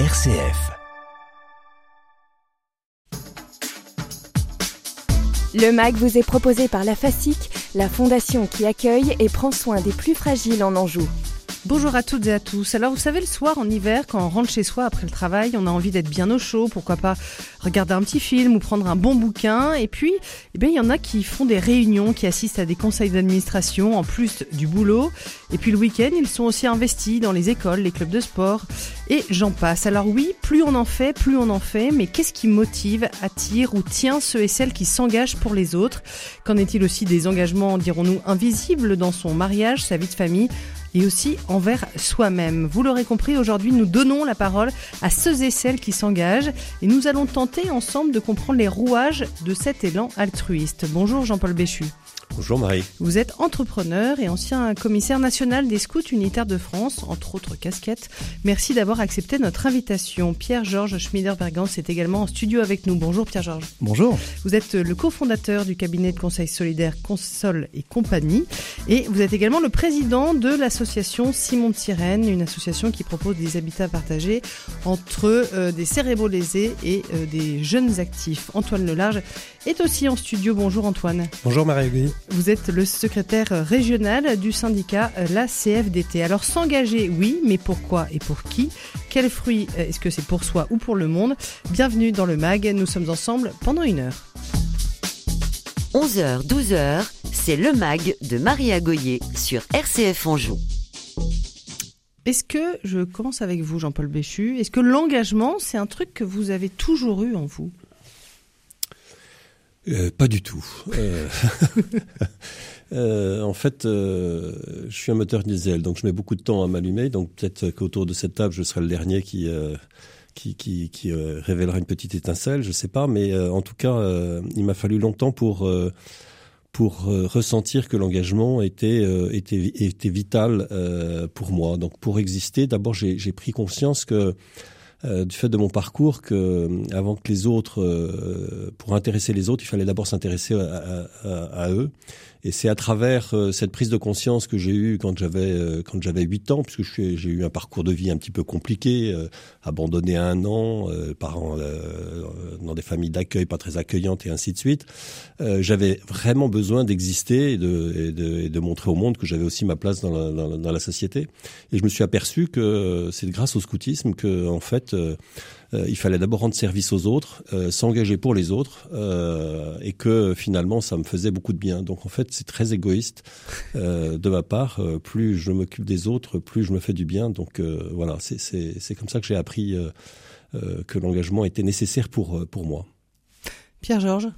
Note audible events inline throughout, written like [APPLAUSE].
RCF. Le MAG vous est proposé par la FASIC, la fondation qui accueille et prend soin des plus fragiles en Anjou. Bonjour à toutes et à tous. Alors vous savez le soir en hiver quand on rentre chez soi après le travail, on a envie d'être bien au chaud, pourquoi pas regarder un petit film ou prendre un bon bouquin et puis eh bien il y en a qui font des réunions, qui assistent à des conseils d'administration en plus du boulot et puis le week-end, ils sont aussi investis dans les écoles, les clubs de sport et j'en passe. Alors oui, plus on en fait, plus on en fait, mais qu'est-ce qui motive, attire ou tient ceux et celles qui s'engagent pour les autres? Qu'en est-il aussi des engagements, dirons-nous, invisibles dans son mariage, sa vie de famille? Et aussi envers soi-même. Vous l'aurez compris, aujourd'hui nous donnons la parole à ceux et celles qui s'engagent et nous allons tenter ensemble de comprendre les rouages de cet élan altruiste. Bonjour Jean-Paul Béchu. Bonjour Marie. Vous êtes entrepreneur et ancien commissaire national des scouts unitaires de France, entre autres casquettes. Merci d'avoir accepté notre invitation. Pierre-Georges Schmider-Bergans est également en studio avec nous. Bonjour Pierre-Georges. Bonjour. Vous êtes le cofondateur du cabinet de conseil solidaire Console et compagnie et vous êtes également le président de l'association Simon de Sirène, une association qui propose des habitats partagés entre euh, des cérébraux lésés et euh, des jeunes actifs. Antoine Lelarge est aussi en studio. Bonjour Antoine. Bonjour Marie-Auguste. Vous êtes le secrétaire régional du syndicat la CFDT. Alors s'engager, oui, mais pourquoi et pour qui? Quel fruit Est-ce que c'est pour soi ou pour le monde? Bienvenue dans le MAG, nous sommes ensemble pendant une heure. 11h, 12h, c'est le MAG de Maria Goyer sur RCF Anjou. Est-ce que, je commence avec vous Jean-Paul Béchu, est-ce que l'engagement, c'est un truc que vous avez toujours eu en vous? Euh, pas du tout. Euh, [LAUGHS] euh, en fait, je suis un moteur diesel, donc je mets beaucoup de temps à m'allumer. Donc peut-être qu'autour de cette table, je serai le dernier qui qui, qui, qui révélera une petite étincelle, je sais pas. Mais en tout cas, il m'a fallu longtemps pour pour ressentir que l'engagement était, était était vital pour moi. Donc pour exister, d'abord j'ai pris conscience que euh, du fait de mon parcours que euh, avant que les autres, euh, pour intéresser les autres, il fallait d'abord s'intéresser à, eux. Et c'est à travers euh, cette prise de conscience que j'ai eue quand j'avais euh, quand j'avais 8 ans, puisque j'ai eu un parcours de vie un petit peu compliqué, euh, abandonné à un an, parents dans des familles d'accueil pas très accueillantes et ainsi de suite. j'avais vraiment besoin d'exister et de, et, de, et de, montrer au monde que j'avais aussi ma place dans la, dans, dans la, société. Et je me suis aperçu que c'est grâce au scoutisme que en fait euh, il fallait d'abord rendre service aux autres, euh, s'engager pour les autres, euh, et que finalement ça me faisait beaucoup de bien. Donc en fait c'est très égoïste de ma part. plus je m'occupe des autres, plus je me fais du bien. Donc voilà, c'est comme ça que j'ai appris que l'engagement était nécessaire pour, pour moi. Pierre-Georges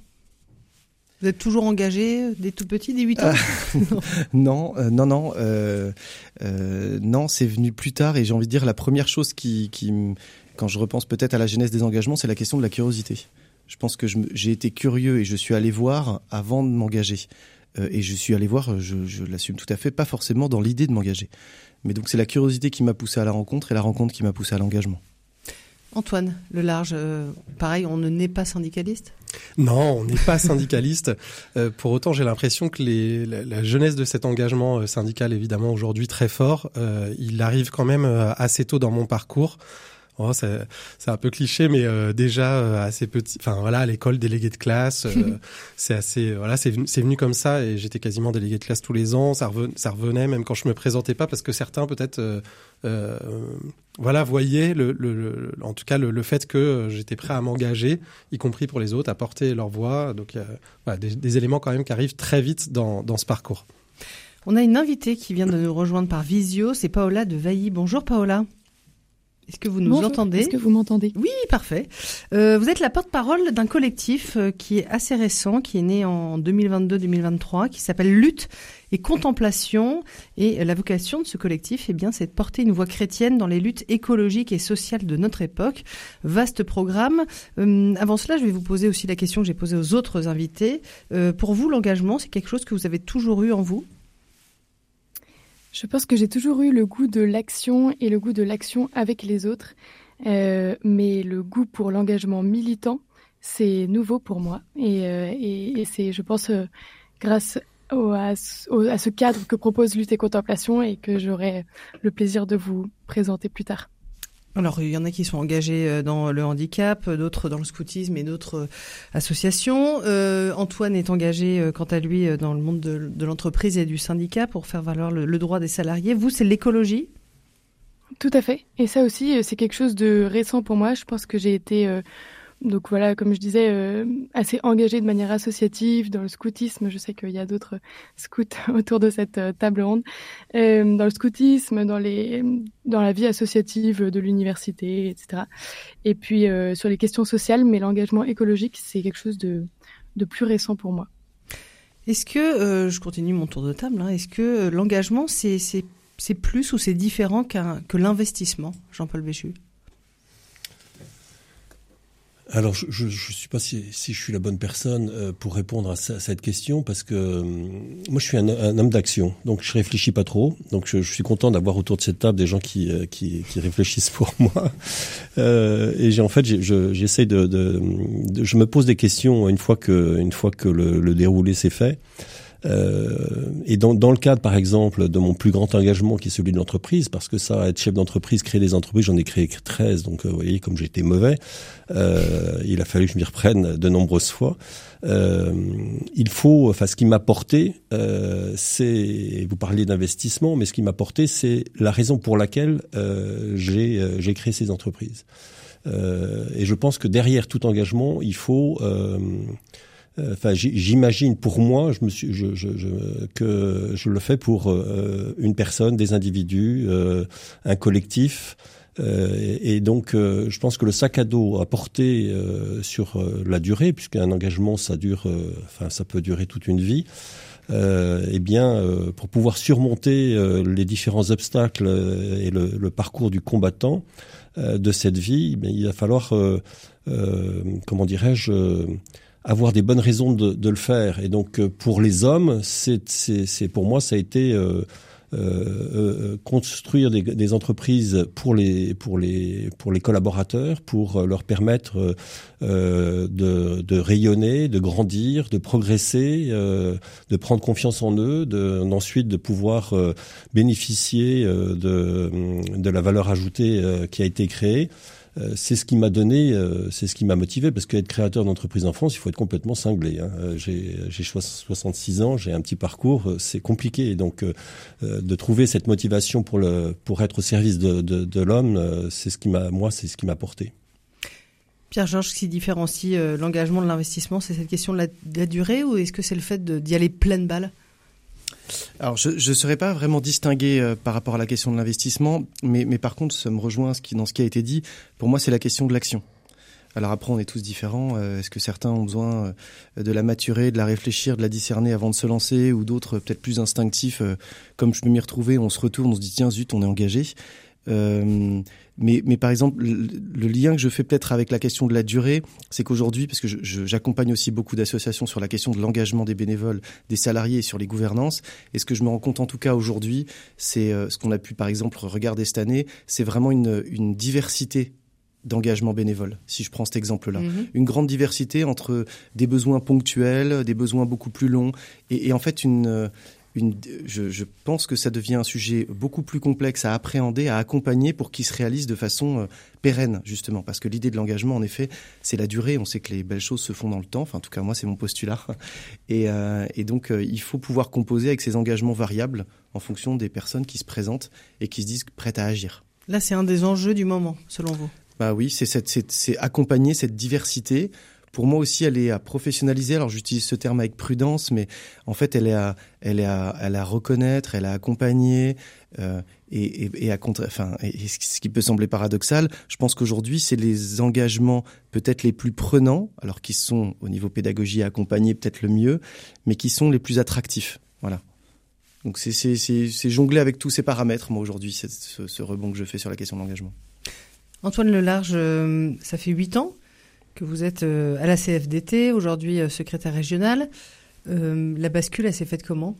vous êtes toujours engagé des tout petits, des 8 ans [LAUGHS] Non, non, non, euh, non, c'est venu plus tard et j'ai envie de dire la première chose qui, qui, quand je repense peut-être à la genèse des engagements, c'est la question de la curiosité. Je pense que j'ai été curieux et je suis allé voir avant de m'engager. Euh, et je suis allé voir, je, je l'assume tout à fait, pas forcément dans l'idée de m'engager. Mais donc c'est la curiosité qui m'a poussé à la rencontre et la rencontre qui m'a poussé à l'engagement. Antoine, le large, euh, pareil, on ne n'est pas syndicaliste? Non, on n'est pas [LAUGHS] syndicaliste. Euh, pour autant, j'ai l'impression que les, la, la, jeunesse de cet engagement syndical, évidemment aujourd'hui très fort, euh, il arrive quand même assez tôt dans mon parcours. Oh, c'est un peu cliché, mais euh, déjà euh, assez petit. Enfin voilà, à l'école, délégué de classe, euh, [LAUGHS] c'est assez. Voilà, c'est venu, venu comme ça et j'étais quasiment délégué de classe tous les ans. Ça revenait, ça revenait même quand je me présentais pas parce que certains peut-être, voilà, voyaient le, le, en tout cas le, fait que j'étais prêt à m'engager, y compris pour les autres, à porter leur voix. Donc voilà, des, des, éléments quand même qui arrivent très vite dans, dans ce parcours. On a une invitée qui vient de nous rejoindre par visio, c'est Paola de Vailly. Bonjour Paola. Est-ce que vous nous entendez Est-ce que vous m'entendez? Oui, parfait. Euh, vous êtes la porte-parole d'un collectif euh, qui est assez récent, qui est né en 2022-2023, qui s'appelle Lutte et Contemplation. Et la vocation de ce collectif, eh bien, c'est de porter une voix chrétienne dans les luttes écologiques et sociales de notre époque. Vaste programme. Euh, avant cela, je vais vous poser aussi la question que j'ai posée aux autres invités. Euh, pour vous, l'engagement, c'est quelque chose que vous avez toujours eu en vous? Je pense que j'ai toujours eu le goût de l'action et le goût de l'action avec les autres, euh, mais le goût pour l'engagement militant, c'est nouveau pour moi. Et, euh, et, c'est, je pense, euh, grâce à, au, à, ce cadre que propose Lutte et Contemplation et que j'aurai le plaisir de vous présenter plus tard. Alors, il y en a qui sont engagés euh, dans le handicap, d'autres dans le scoutisme et d'autres euh, associations. Euh, Antoine est engagé, quant à lui, dans le monde de, l'entreprise et du syndicat pour faire valoir le, droit des salariés. Vous, c'est l'écologie? Tout à fait. Et ça aussi, c'est quelque chose de récent pour moi. Je pense que j'ai été donc voilà, comme je disais, euh, assez engagé de manière associative dans le scoutisme. Je sais qu'il y a d'autres [LAUGHS] scouts [LAUGHS] autour de cette euh, table ronde. Euh, dans le scoutisme, dans les, dans la vie associative de l'université, etc. Et puis sur les questions sociales, mais l'engagement écologique, c'est quelque chose de, de plus récent pour moi. Est-ce que, je continue mon tour de table, hein, est-ce que l'engagement, c'est, plus ou c'est différent qu'un, que l'investissement, Jean-Paul Béchu? Alors, je ne sais pas si, si, je suis la bonne personne euh, pour répondre à, cette question parce que euh, moi, je suis un, un homme d'action, donc je réfléchis pas trop. Donc, je, je suis content d'avoir autour de cette table des gens qui, euh, qui, qui réfléchissent pour [LAUGHS] moi. Euh, et j'ai en fait, j'essaie de, de, de, je me pose des questions une fois que, une fois que le, le déroulé s'est fait. Euh, et dans, dans, le cadre, par exemple, de mon plus grand engagement, qui est celui de l'entreprise, parce que ça, être chef d'entreprise, créer des entreprises, j'en ai créé 13, donc euh, vous voyez, comme j'étais mauvais, euh, il a fallu que je m'y reprenne de nombreuses fois. Euh, il faut, enfin, ce qui m'a porté, euh, c'est, vous parliez d'investissement, mais ce qui m'a porté, c'est la raison pour laquelle j'ai créé ces entreprises. et je pense que derrière tout engagement, il faut euh, enfin, j'imagine pour moi, je me suis, je, je, je, que je le fais pour euh, une personne, des individus, euh, un collectif. et, donc, je pense que le sac à dos à porter sur la durée, puisqu'un engagement, ça dure, enfin, ça peut durer toute une vie. eh bien, pour pouvoir surmonter les différents obstacles et le, le, parcours du combattant de cette vie, eh il va falloir, comment dirais-je avoir des bonnes raisons de, de le faire. Et donc euh, pour les hommes, c'est pour moi ça a été euh, euh, euh, construire des, des, entreprises pour les pour les pour les collaborateurs, pour leur permettre euh, de, de, rayonner, de grandir, de progresser, de prendre confiance en eux, de, ensuite de pouvoir bénéficier de de la valeur ajoutée qui a été créée. Euh, c'est ce qui m'a donné, euh, c'est ce qui m'a motivé, parce qu'être créateur d'entreprise en France, il faut être complètement cinglé. Hein. Euh, j'ai 66 ans, j'ai un petit parcours, c'est compliqué. Donc, de trouver cette motivation pour, être au service de, l'homme, c'est ce qui m'a, moi, c'est ce qui m'a porté. Pierre-Georges, qui différencie l'engagement de l'investissement, c'est cette question de la, de la durée ou est-ce que c'est le fait d'y aller pleine balle? Alors, je ne serais pas vraiment distingué euh, par rapport à la question de l'investissement, mais, mais par contre, ça me rejoint dans ce qui a été dit. Pour moi, c'est la question de l'action. Alors après, on est tous différents. Euh, est-ce que certains ont besoin euh, de la maturer, de la réfléchir, de la discerner avant de se lancer, ou d'autres peut-être plus instinctifs, comme je peux m'y retrouver, on se retourne, on se dit tiens zut, on est engagé. Euh, mais, mais par exemple, le, lien que je fais peut-être avec la question de la durée, c'est qu'aujourd'hui, parce que j'accompagne aussi beaucoup d'associations sur la question de l'engagement des bénévoles, des salariés et sur les gouvernances, et ce que je me rends compte en tout cas aujourd'hui, c'est euh, ce qu'on a pu par exemple regarder cette année, c'est vraiment une, une diversité d'engagement bénévole, si je prends cet exemple-là. Mm-hmm. Une grande diversité entre des besoins ponctuels, des besoins beaucoup plus longs, et, et en fait une, je, pense que ça devient un sujet beaucoup plus complexe à appréhender, à accompagner pour qu'il se réalise de façon euh, pérenne, justement. Parce que l'idée de l'engagement, en effet, c'est la durée. On sait que les belles choses se font dans le temps. Enfin, en tout cas, moi, c'est mon postulat. [LAUGHS] Et, euh, donc, euh, il faut pouvoir composer avec ces engagements variables en fonction des personnes qui se présentent et qui se disent prêtes à agir. Là, c'est un des enjeux du moment, selon vous. Bah oui, c'est accompagner cette diversité pour moi aussi, elle est à professionnaliser. Alors j'utilise ce terme avec prudence, mais en fait, elle est à, reconnaître, elle est à accompagner euh, et, à contre. Enfin, ce qui peut sembler paradoxal, je pense qu'aujourd'hui, c'est les engagements peut-être les plus prenants, alors qui sont au niveau pédagogie accompagnés peut-être le mieux, mais qui sont les plus attractifs. Voilà. Donc c'est jongler avec tous ces paramètres, moi aujourd'hui, ce, ce rebond que je fais sur la question de l'engagement. Antoine Lelarge, euh, ça fait huit ans que vous êtes euh, à la CFDT, aujourd'hui euh, secrétaire régional. Euh, la bascule, elle s'est faite comment?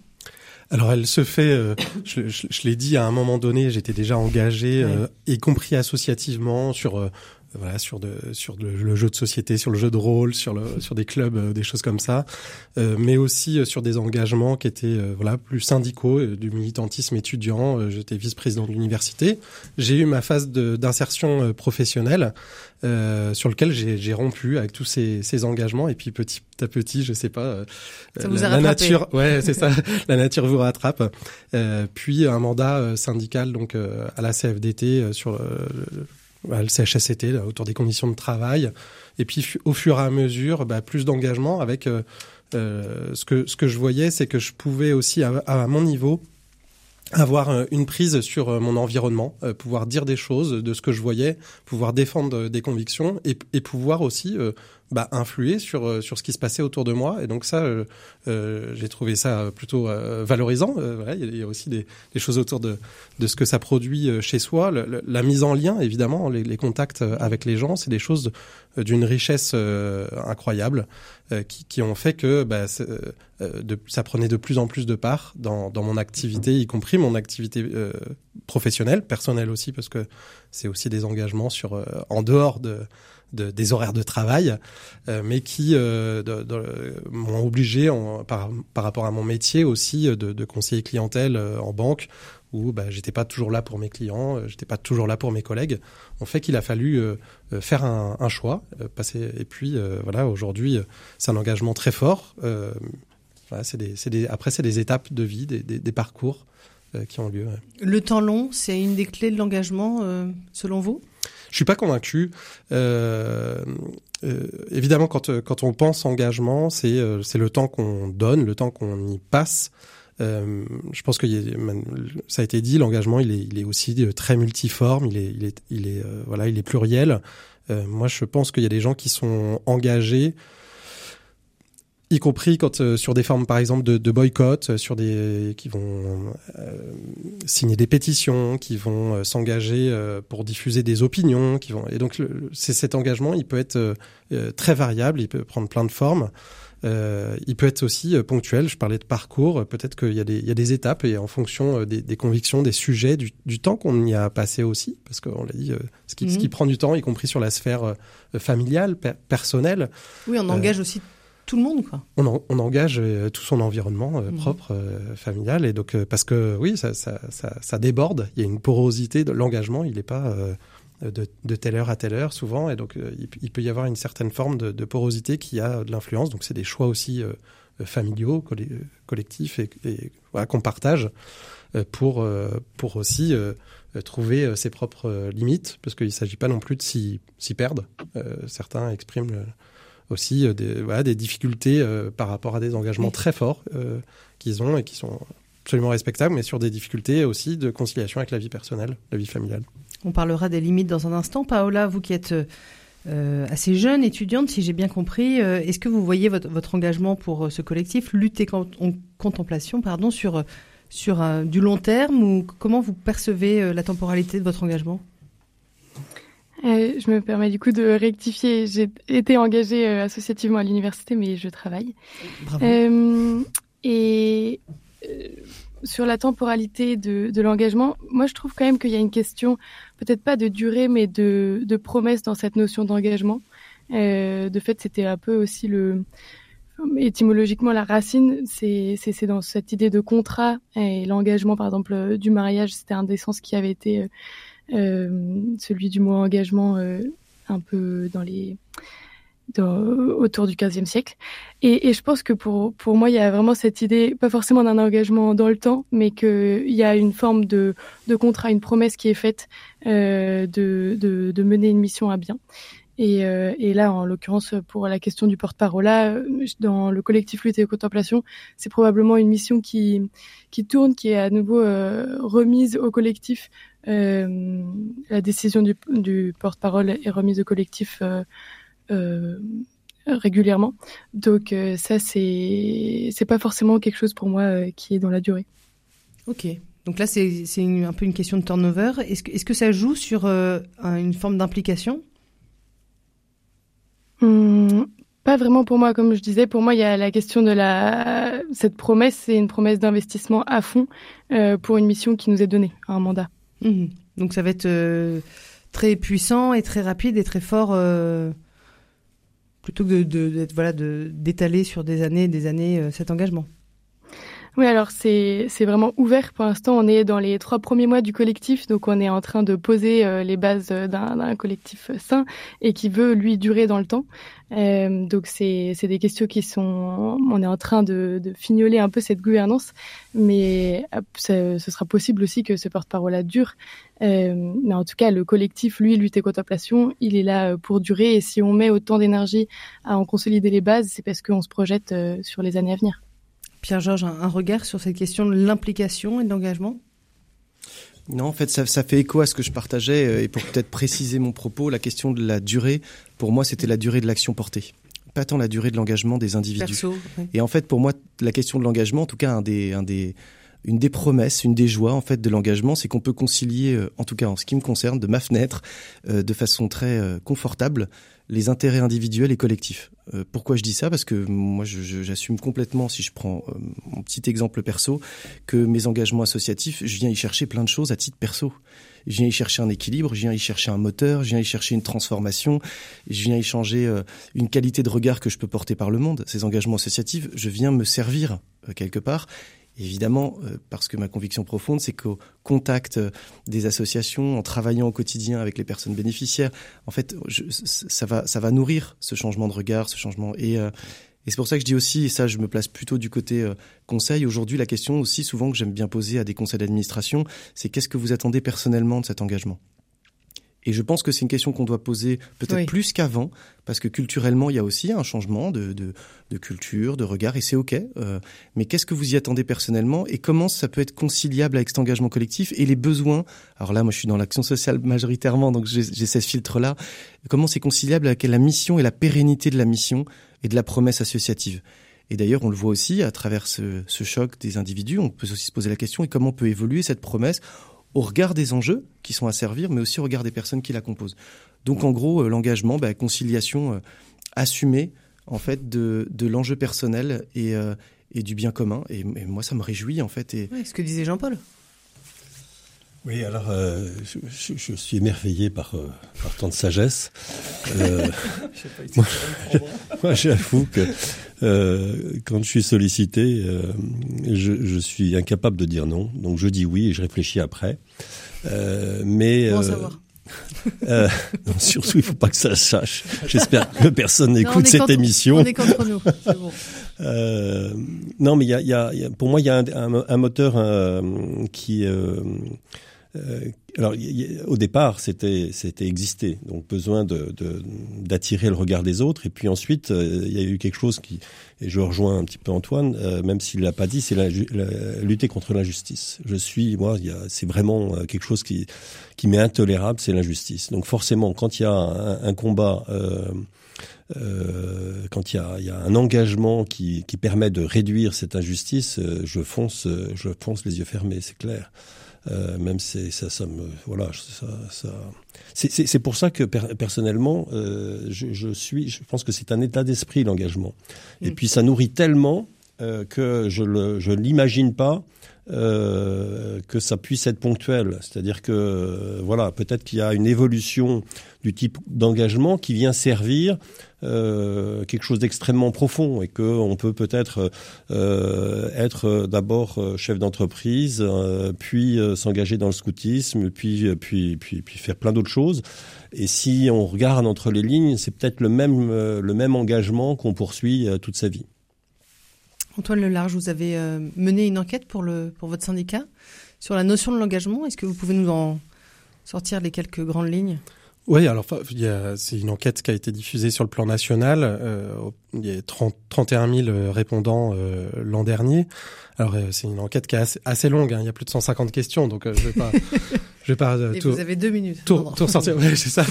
Alors elle se fait, je, je, l'ai dit à un moment donné, j'étais déjà engagé, y compris associativement, sur voilà sur de sur le, jeu de société, sur le jeu de rôle, sur le sur des clubs, des choses comme ça, mais aussi sur des engagements qui étaient voilà plus syndicaux, du militantisme étudiant. J'étais vice-président de l'université. J'ai eu ma phase d'insertion professionnelle euh, sur lequel j'ai rompu avec tous ces, ces, engagements et puis petit à petit, je sais pas, euh, la, nature, ouais, c'est ça, [LAUGHS] la nature vous rattrape. Euh, puis un mandat euh, syndical donc à la CFDT sur le, le, CHSCT là, autour des conditions de travail. Et puis au fur et à mesure, bah, plus d'engagement avec ce que ce que je voyais, c'est que je pouvais aussi à, mon niveau avoir euh, une prise sur euh, mon environnement, euh, pouvoir dire des choses de ce que je voyais, pouvoir défendre des convictions et, pouvoir aussi bah, influer sur sur ce qui se passait autour de moi. Et donc ça, euh, j'ai trouvé ça plutôt valorisant. Voilà, il y a aussi des, choses autour de ce que ça produit chez soi, la mise en lien évidemment, les, contacts avec les gens, c'est des choses d'une richesse incroyable. Euh, qui, ont fait que bah, euh, ça prenait de plus en plus de part dans, mon activité, y compris mon activité euh, professionnelle, personnelle aussi, parce que c'est aussi des engagements sur en dehors de, de, des horaires de travail, mais qui m'ont obligé par, par rapport à mon métier aussi de, de conseiller clientèle en banque où bah, j'étais pas toujours là pour mes clients, j'étais pas toujours là pour mes collègues. On fait qu'il a fallu euh, faire un, choix, euh, passer. Et puis euh, voilà, aujourd'hui, c'est un engagement très fort. C'est des, des, après, c'est des étapes de vie, des, des parcours qui ont lieu. Le temps long, c'est une des clés de l'engagement, selon vous? Je suis pas convaincu. Euh, euh, évidemment, quand, quand on pense engagement, c'est c'est le temps qu'on donne, le temps qu'on y passe. Euh, je pense que ça a été dit, l'engagement il est, il est aussi euh, très multiforme, il est, il est, il est euh, voilà, il est pluriel. Euh, moi, je pense qu'il y a des gens qui sont engagés, y compris quand sur des formes, par exemple, de, de boycott, sur des qui vont signer des pétitions, qui vont s'engager pour diffuser des opinions, qui vont et donc c'est cet engagement, il peut être très variable, il peut prendre plein de formes. Euh, il peut être aussi euh, ponctuel. Je parlais de parcours. Peut-être qu'il y, a des, il y a des étapes et en fonction euh, des, des convictions, des sujets, du, du temps qu'on y a passé aussi, parce qu'on l'a dit, ce qui, ce mhm. qui prend du temps, y compris sur la sphère familiale, personnelle. Oui, on engage aussi tout le monde, quoi. On, on engage tout son environnement mhm. propre, familial, et donc parce que oui, ça, ça, ça, ça, déborde. Il y a une porosité de l'engagement. Il n'est pas de, de, telle heure à telle heure souvent, et donc euh, il, peut y avoir une certaine forme de, de porosité qui a de l'influence. Donc c'est des choix aussi euh, familiaux, collectifs et, et voilà, qu'on partage euh, pour pour aussi trouver ses propres limites, parce qu'il ne s'agit pas non plus de s'y perdre. certains expriment aussi des, voilà, des difficultés par rapport à des engagements très forts qu'ils ont et qui sont absolument respectables, mais sur des difficultés aussi de conciliation avec la vie personnelle, la vie familiale. On parlera des limites dans un instant. Paola, vous qui êtes euh, assez jeune, étudiante, si j'ai bien compris, euh, est-ce que vous voyez votre, votre engagement pour euh, ce collectif, lutter en, contemplation, pardon, sur, sur du long terme ou comment vous percevez la temporalité de votre engagement? Je me permets du coup de rectifier. J'ai été engagée associativement à l'université, mais je travaille. Bravo. et sur la temporalité de, de l'engagement, moi je trouve quand même qu'il y a une question, peut-être pas de durée, mais de, de promesse dans cette notion d'engagement. Euh, de fait, c'était un peu aussi le étymologiquement la racine, c'est dans cette idée de contrat et l'engagement, par exemple, du mariage, c'était un des sens qui avait été euh, euh celui du mot engagement euh, un peu dans les autour du XVe siècle. Et, et, je pense que pour, pour moi, il y a vraiment cette idée, pas forcément d'un engagement dans le temps, mais qu'il y a une forme de, de contrat, une promesse qui est faite euh, de, de, de, mener une mission à bien. Et, euh, et là, en l'occurrence, pour la question du porte-parole, là, dans le collectif Lutte et Contemplation, c'est probablement une mission qui, qui tourne, qui est à nouveau euh, remise au collectif. Euh, la décision du, du porte-parole est remise au collectif euh, euh, régulièrement. Donc ça, c'est c'est pas forcément quelque chose pour moi qui est dans la durée. Ok. Donc là, c'est un peu une question de turnover. Est-ce que, est -ce que ça joue sur une forme d'implication? Hum, Pas vraiment pour moi, comme je disais. Pour moi, il y a la question de la cette promesse, c'est une promesse d'investissement à fond pour une mission qui nous est donnée, un mandat. Mmh. Donc ça va être très puissant et très rapide et très fort plutôt que de, voilà d'étaler sur des années et des années cet engagement. Oui, alors c'est vraiment ouvert. Pour l'instant, on est dans les trois premiers mois du collectif, donc on est en train de poser euh, les bases d'un collectif sain et qui veut lui durer dans le temps. Euh, donc c'est des questions qui sont, on est en train de, de fignoler un peu cette gouvernance, mais ce sera possible aussi que ce porte-parole-là dure. Euh, mais en tout cas, le collectif, lui, Lutte et Contemplation, il est là pour durer. Et si on met autant d'énergie à en consolider les bases, c'est parce qu'on se projette sur les années à venir. Pierre-Georges, un, regard sur cette question de l'implication et de l'engagement? Non, en fait, ça, fait écho à ce que je partageais. Euh, et pour peut-être préciser mon propos, la question de la durée, pour moi, c'était la durée de l'action portée. Pas tant la durée de l'engagement des individus. Et en fait, pour moi, la question de l'engagement, en tout cas, un des, un des, une des promesses, une des joies en fait de l'engagement, c'est qu'on peut concilier, euh, en tout cas en ce qui me concerne, de ma fenêtre, euh, de façon très confortable, les intérêts individuels et collectifs. Euh, pourquoi je dis ça? Parce que moi, j'assume complètement, si je prends euh, mon petit exemple perso, que mes engagements associatifs, je viens y chercher plein de choses à titre perso. Je viens y chercher un équilibre, je viens y chercher un moteur, je viens y chercher une transformation, je viens y changer euh, une qualité de regard que je peux porter par le monde. Ces engagements associatifs, je viens me servir quelque part Évidemment, euh, parce que ma conviction profonde, c'est qu'au contact euh, des associations, en travaillant au quotidien avec les personnes bénéficiaires, en fait, ça va, ça va nourrir ce changement de regard, ce changement. Et, euh, et c'est pour ça que je dis aussi, et ça, je me place plutôt du côté conseil. Aujourd'hui, la question aussi souvent que j'aime bien poser à des conseils d'administration, c'est qu'est-ce que vous attendez personnellement de cet engagement? Et je pense que c'est une question qu'on doit poser peut-être plus qu'avant, parce que culturellement, il y a aussi un changement de, de, de culture, de regard, et c'est OK. Euh, mais qu'est-ce que vous y attendez personnellement et comment ça peut être conciliable avec cet engagement collectif et les besoins? Alors là, moi, je suis dans l'action sociale majoritairement, donc j'ai ce filtre-là. Comment c'est conciliable avec la mission et la pérennité de la mission et de la promesse associative? Et d'ailleurs, on le voit aussi à travers ce, ce choc des individus. On peut aussi se poser la question et comment peut évoluer cette promesse au regard des enjeux qui sont à servir, mais aussi au regard des personnes qui la composent. Donc en gros, euh, l'engagement, bah, conciliation euh, assumée en fait de, l'enjeu personnel et, euh, et, du bien commun. Et, moi, ça me réjouit en fait. Et... ce que disait Jean-Paul. Oui, alors je, je, suis émerveillé par, par tant de sagesse. [LAUGHS] [LAUGHS] moi, j'avoue que quand je suis sollicité, je, je, suis incapable de dire non. Donc je dis oui et je réfléchis après. Euh, mais bon, savoir. Euh, [LAUGHS] surtout, il faut pas que ça se sache. J'espère que personne n'écoute cette émission. On est contre nous. Bon. Euh, non, mais il y a, y, a, pour moi, il y a un, un, moteur euh, qui euh, euh, alors, au départ, c'était c'était existé, donc besoin d'attirer le regard des autres. Et puis ensuite, euh, il y a eu quelque chose qui, et je rejoins un petit peu Antoine, euh, même s'il l'a pas dit, c'est lutter contre l'injustice. Je suis, moi, c'est vraiment quelque chose qui qui m'est intolérable, c'est l'injustice. Donc forcément, quand il y a un, combat euh, quand il y y a, un engagement qui, qui, permet de réduire cette injustice, je fonce, je fonce les yeux fermés, c'est clair. Euh, même c'est ça, ça me voilà ça, ça c'est pour ça que personnellement euh, je, je, suis je pense que c'est un état d'esprit l'engagement et mm. puis ça nourrit tellement euh, que je le je l'imagine pas euh, que ça puisse être ponctuel. C'est-à-dire que euh, voilà, peut-être qu'il y a une évolution du type d'engagement qui vient servir euh, quelque chose d'extrêmement profond et que on peut peut-être euh, être d'abord chef d'entreprise, puis s'engager dans le scoutisme, puis puis puis puis faire plein d'autres choses. Et si on regarde entre les lignes, c'est peut-être le même le même engagement qu'on poursuit toute sa vie. Antoine Lelarge, vous avez euh, mené une enquête pour, le, pour votre syndicat sur la notion de l'engagement. Est-ce que vous pouvez nous en sortir les quelques grandes lignes? Oui, alors c'est une enquête qui a été diffusée sur le plan national. Euh, il y a 30, 31 000 répondants euh, l'an dernier. Alors c'est une enquête qui est assez, longue. Hein. Il y a plus de 150 questions, donc je vais pas [LAUGHS] Je vais pas. Euh, Et vous avez deux minutes. Tout, ressortir. Ouais, c'est ça.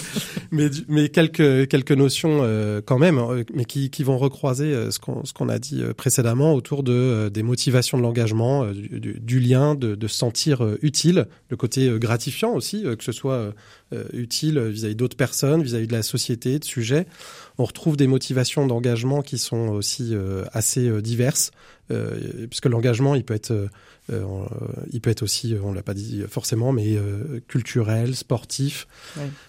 mais mais quelques quelques notions euh, quand même, euh, mais qui qui vont recroiser ce qu'on ce qu'on a dit précédemment autour de des motivations de l'engagement, du, du, lien, de, de se sentir utile, le côté gratifiant aussi, que ce soit utile vis-à-vis d'autres personnes, vis-à-vis de la société, de sujets. On retrouve des motivations d'engagement qui sont aussi assez diverses, puisque l'engagement, il peut être euh, il peut être aussi, on l'a pas dit forcément, mais euh, culturel, sportif.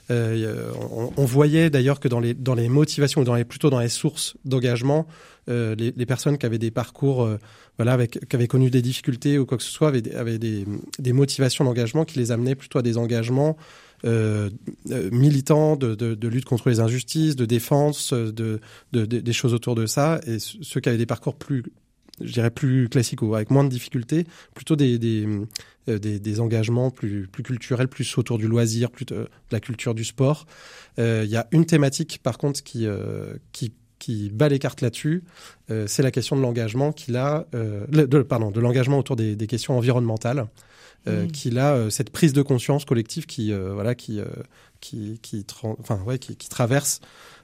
Euh, on, on, voyait d'ailleurs que dans les dans les motivations ou dans les plutôt dans les sources d'engagement, les, les, personnes qui avaient des parcours, voilà, avec qui avaient connu des difficultés ou quoi que ce soit, avaient, avaient des, des motivations d'engagement qui les amenaient plutôt à des engagements euh, militants de, de, lutte contre les injustices, de défense, de, de, des choses autour de ça. Et ceux qui avaient des parcours plus je dirais plus classique ou avec moins de difficultés, plutôt des, des, euh, des, des, engagements plus, plus culturels, plus autour du loisir, plus de, la culture du sport. Euh, il y a une thématique par contre qui, euh, qui, qui bat les cartes là-dessus, euh, c'est la question de l'engagement qu'il a, de, pardon, de l'engagement autour des, des, questions environnementales. Mmh. qu'il a cette prise de conscience collective qui voilà qui qui qui, enfin ouais qui, qui traverse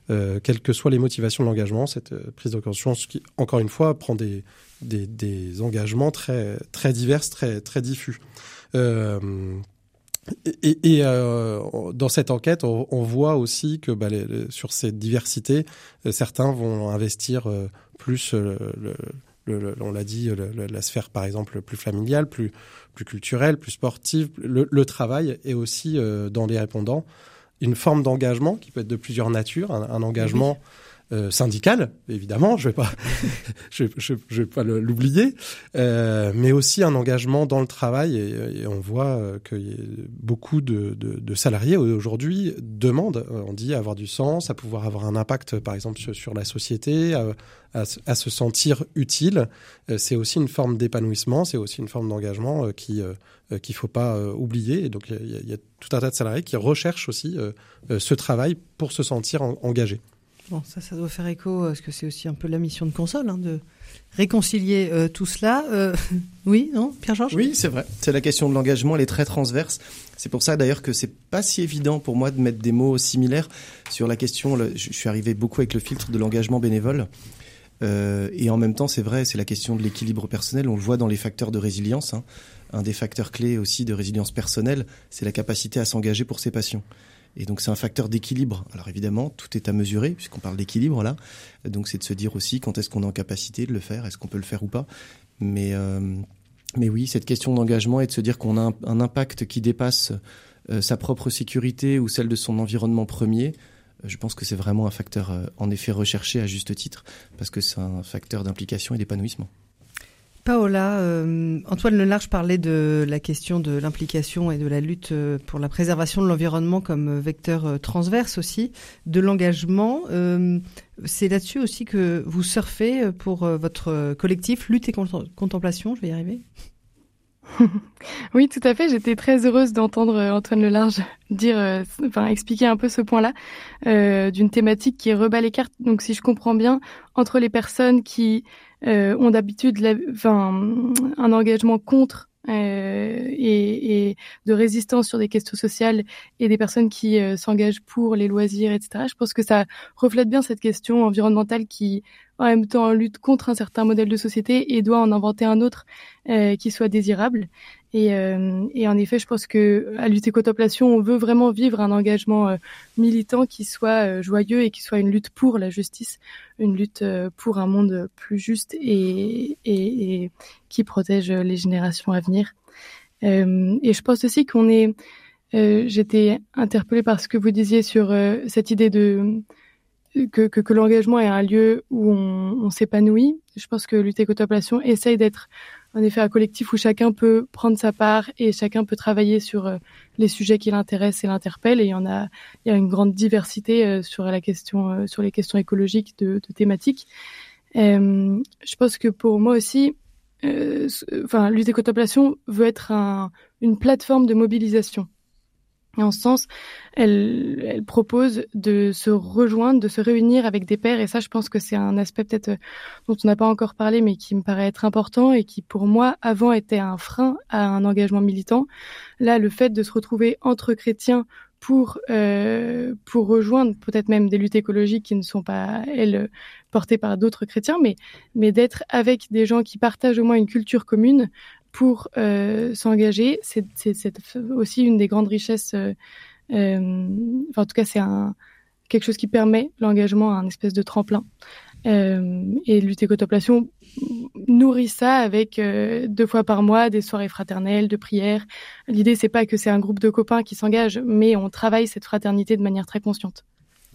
euh, quelles que soient les motivations de l'engagement, cette euh, prise de conscience qui, encore une fois, prend des, des, des engagements très, très divers, très, très diffus. Euh, et, et euh, dans cette enquête, on, on voit aussi que bah, les, sur cette diversité, euh, certains vont investir plus, le, le, on l'a dit, la sphère par exemple plus familiale, plus, plus culturelle, plus sportive, le, travail, et aussi dans les répondants une forme d'engagement qui peut être de plusieurs natures, un, engagement euh, syndical, évidemment, je vais pas, [LAUGHS] je, je, je, vais pas l'oublier, euh, mais aussi un engagement dans le travail. Et, et on voit euh, que beaucoup de, de, de salariés aujourd'hui demandent, euh, on dit, à avoir du sens, à pouvoir avoir un impact, par exemple, sur, sur la société, à, à, à, se sentir utile. c'est aussi une forme d'épanouissement, c'est aussi une forme d'engagement qui qu'il faut pas oublier. Et donc il y, y, a tout un tas de salariés qui recherchent aussi ce travail pour se sentir engagés. Bon, ça, ça doit faire écho, parce que c'est aussi un peu la mission de console, hein, de réconcilier euh, tout cela. Euh, [LAUGHS] oui, non, Pierre-Georges? Oui, c'est vrai. C'est la question de l'engagement, elle est très transverse. C'est pour ça d'ailleurs que c'est pas si évident pour moi de mettre des mots similaires sur la question. Je suis arrivé beaucoup avec le filtre de l'engagement bénévole. Euh, et en même temps, c'est vrai, c'est la question de l'équilibre personnel. On le voit dans les facteurs de résilience. Hein. Un des facteurs clés aussi de résilience personnelle, c'est la capacité à s'engager pour ses passions. Et donc c'est un facteur d'équilibre. Alors évidemment, tout est à mesurer puisqu'on parle d'équilibre là. Donc c'est de se dire aussi quand est-ce qu'on est en capacité de le faire, est-ce qu'on peut le faire ou pas. Mais euh, mais oui, cette question d'engagement et de se dire qu'on a un, impact qui dépasse euh, sa propre sécurité ou celle de son environnement premier. Euh, je pense que c'est vraiment un facteur en effet recherché à juste titre parce que c'est un facteur d'implication et d'épanouissement. Paola, euh, Antoine Lelarge parlait de la question de l'implication et de la lutte euh, pour la préservation de l'environnement comme vecteur euh, transverse aussi, de l'engagement. Euh, c'est là-dessus aussi que vous surfez pour votre collectif Lutte et Contemplation, je vais y arriver [LAUGHS] oui, tout à fait. J'étais très heureuse d'entendre Antoine Lelarge dire, enfin, expliquer un peu ce point-là euh, d'une thématique qui rebat les cartes. Donc, si je comprends bien, entre les personnes qui euh, ont d'habitude un engagement contre euh, et, de résistance sur des questions sociales et des personnes qui euh, s'engagent pour les loisirs, etc. Je pense que ça reflète bien cette question environnementale qui, en même temps, lutte contre un certain modèle de société et doit en inventer un autre euh, qui soit désirable. Et, euh, et, en effet, je pense que à lutter contemplation, on veut vraiment vivre un engagement euh, militant qui soit euh, joyeux et qui soit une lutte pour la justice, une lutte pour un monde plus juste et, et, et qui protège les générations à venir. et je pense aussi qu'on est, j'étais interpellée par ce que vous disiez sur cette idée de que, que, que l'engagement est un lieu où on, s'épanouit. Je pense que lutter contemplation essaye d'être en effet un collectif où chacun peut prendre sa part et chacun peut travailler sur euh, les sujets qui l'intéressent et l'interpellent. Et il y en a, il y a une grande diversité euh, sur la question, euh, sur les questions écologiques de, thématiques. je pense que pour moi aussi, enfin, lutter contemplation veut être un, une plateforme de mobilisation. En ce sens, elle, propose de se rejoindre, de se réunir avec des pairs. Et ça, je pense que c'est un aspect peut-être euh, dont on n'a pas encore parlé, mais qui me paraît être important et qui, pour moi, avant était un frein à un engagement militant. Là, le fait de se retrouver entre chrétiens pour euh, pour rejoindre peut-être même des luttes écologiques qui ne sont pas elles portées par d'autres chrétiens, mais mais d'être avec des gens qui partagent au moins une culture commune pour euh, s'engager. C'est aussi une des grandes richesses. Euh, euh, en tout cas, c'est quelque chose qui permet l'engagement à un espèce de tremplin. Et lutter contemplation nourrit ça avec deux fois par mois des soirées fraternelles, de prières. L'idée, c'est pas que c'est un groupe de copains qui s'engagent, mais on travaille cette fraternité de manière très consciente.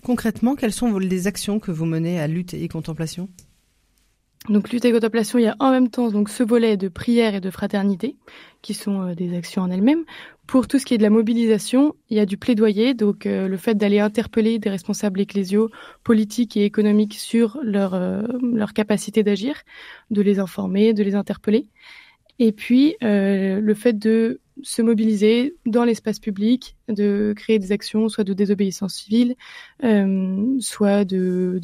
Concrètement, quelles sont les actions que vous menez à lutte et contemplation? Donc lutte et contemplation, il y a en même temps donc ce volet de prière et de fraternité, qui sont euh, des actions en elles-mêmes. Pour tout ce qui est de la mobilisation, il y a du plaidoyer, donc euh, le fait d'aller interpeller des responsables ecclésiaux, politiques et économiques sur leur, euh, leur capacité d'agir, de les informer, de les interpeller. Et puis le fait de se mobiliser dans l'espace public, de créer des actions, soit de désobéissance civile, euh, soit de,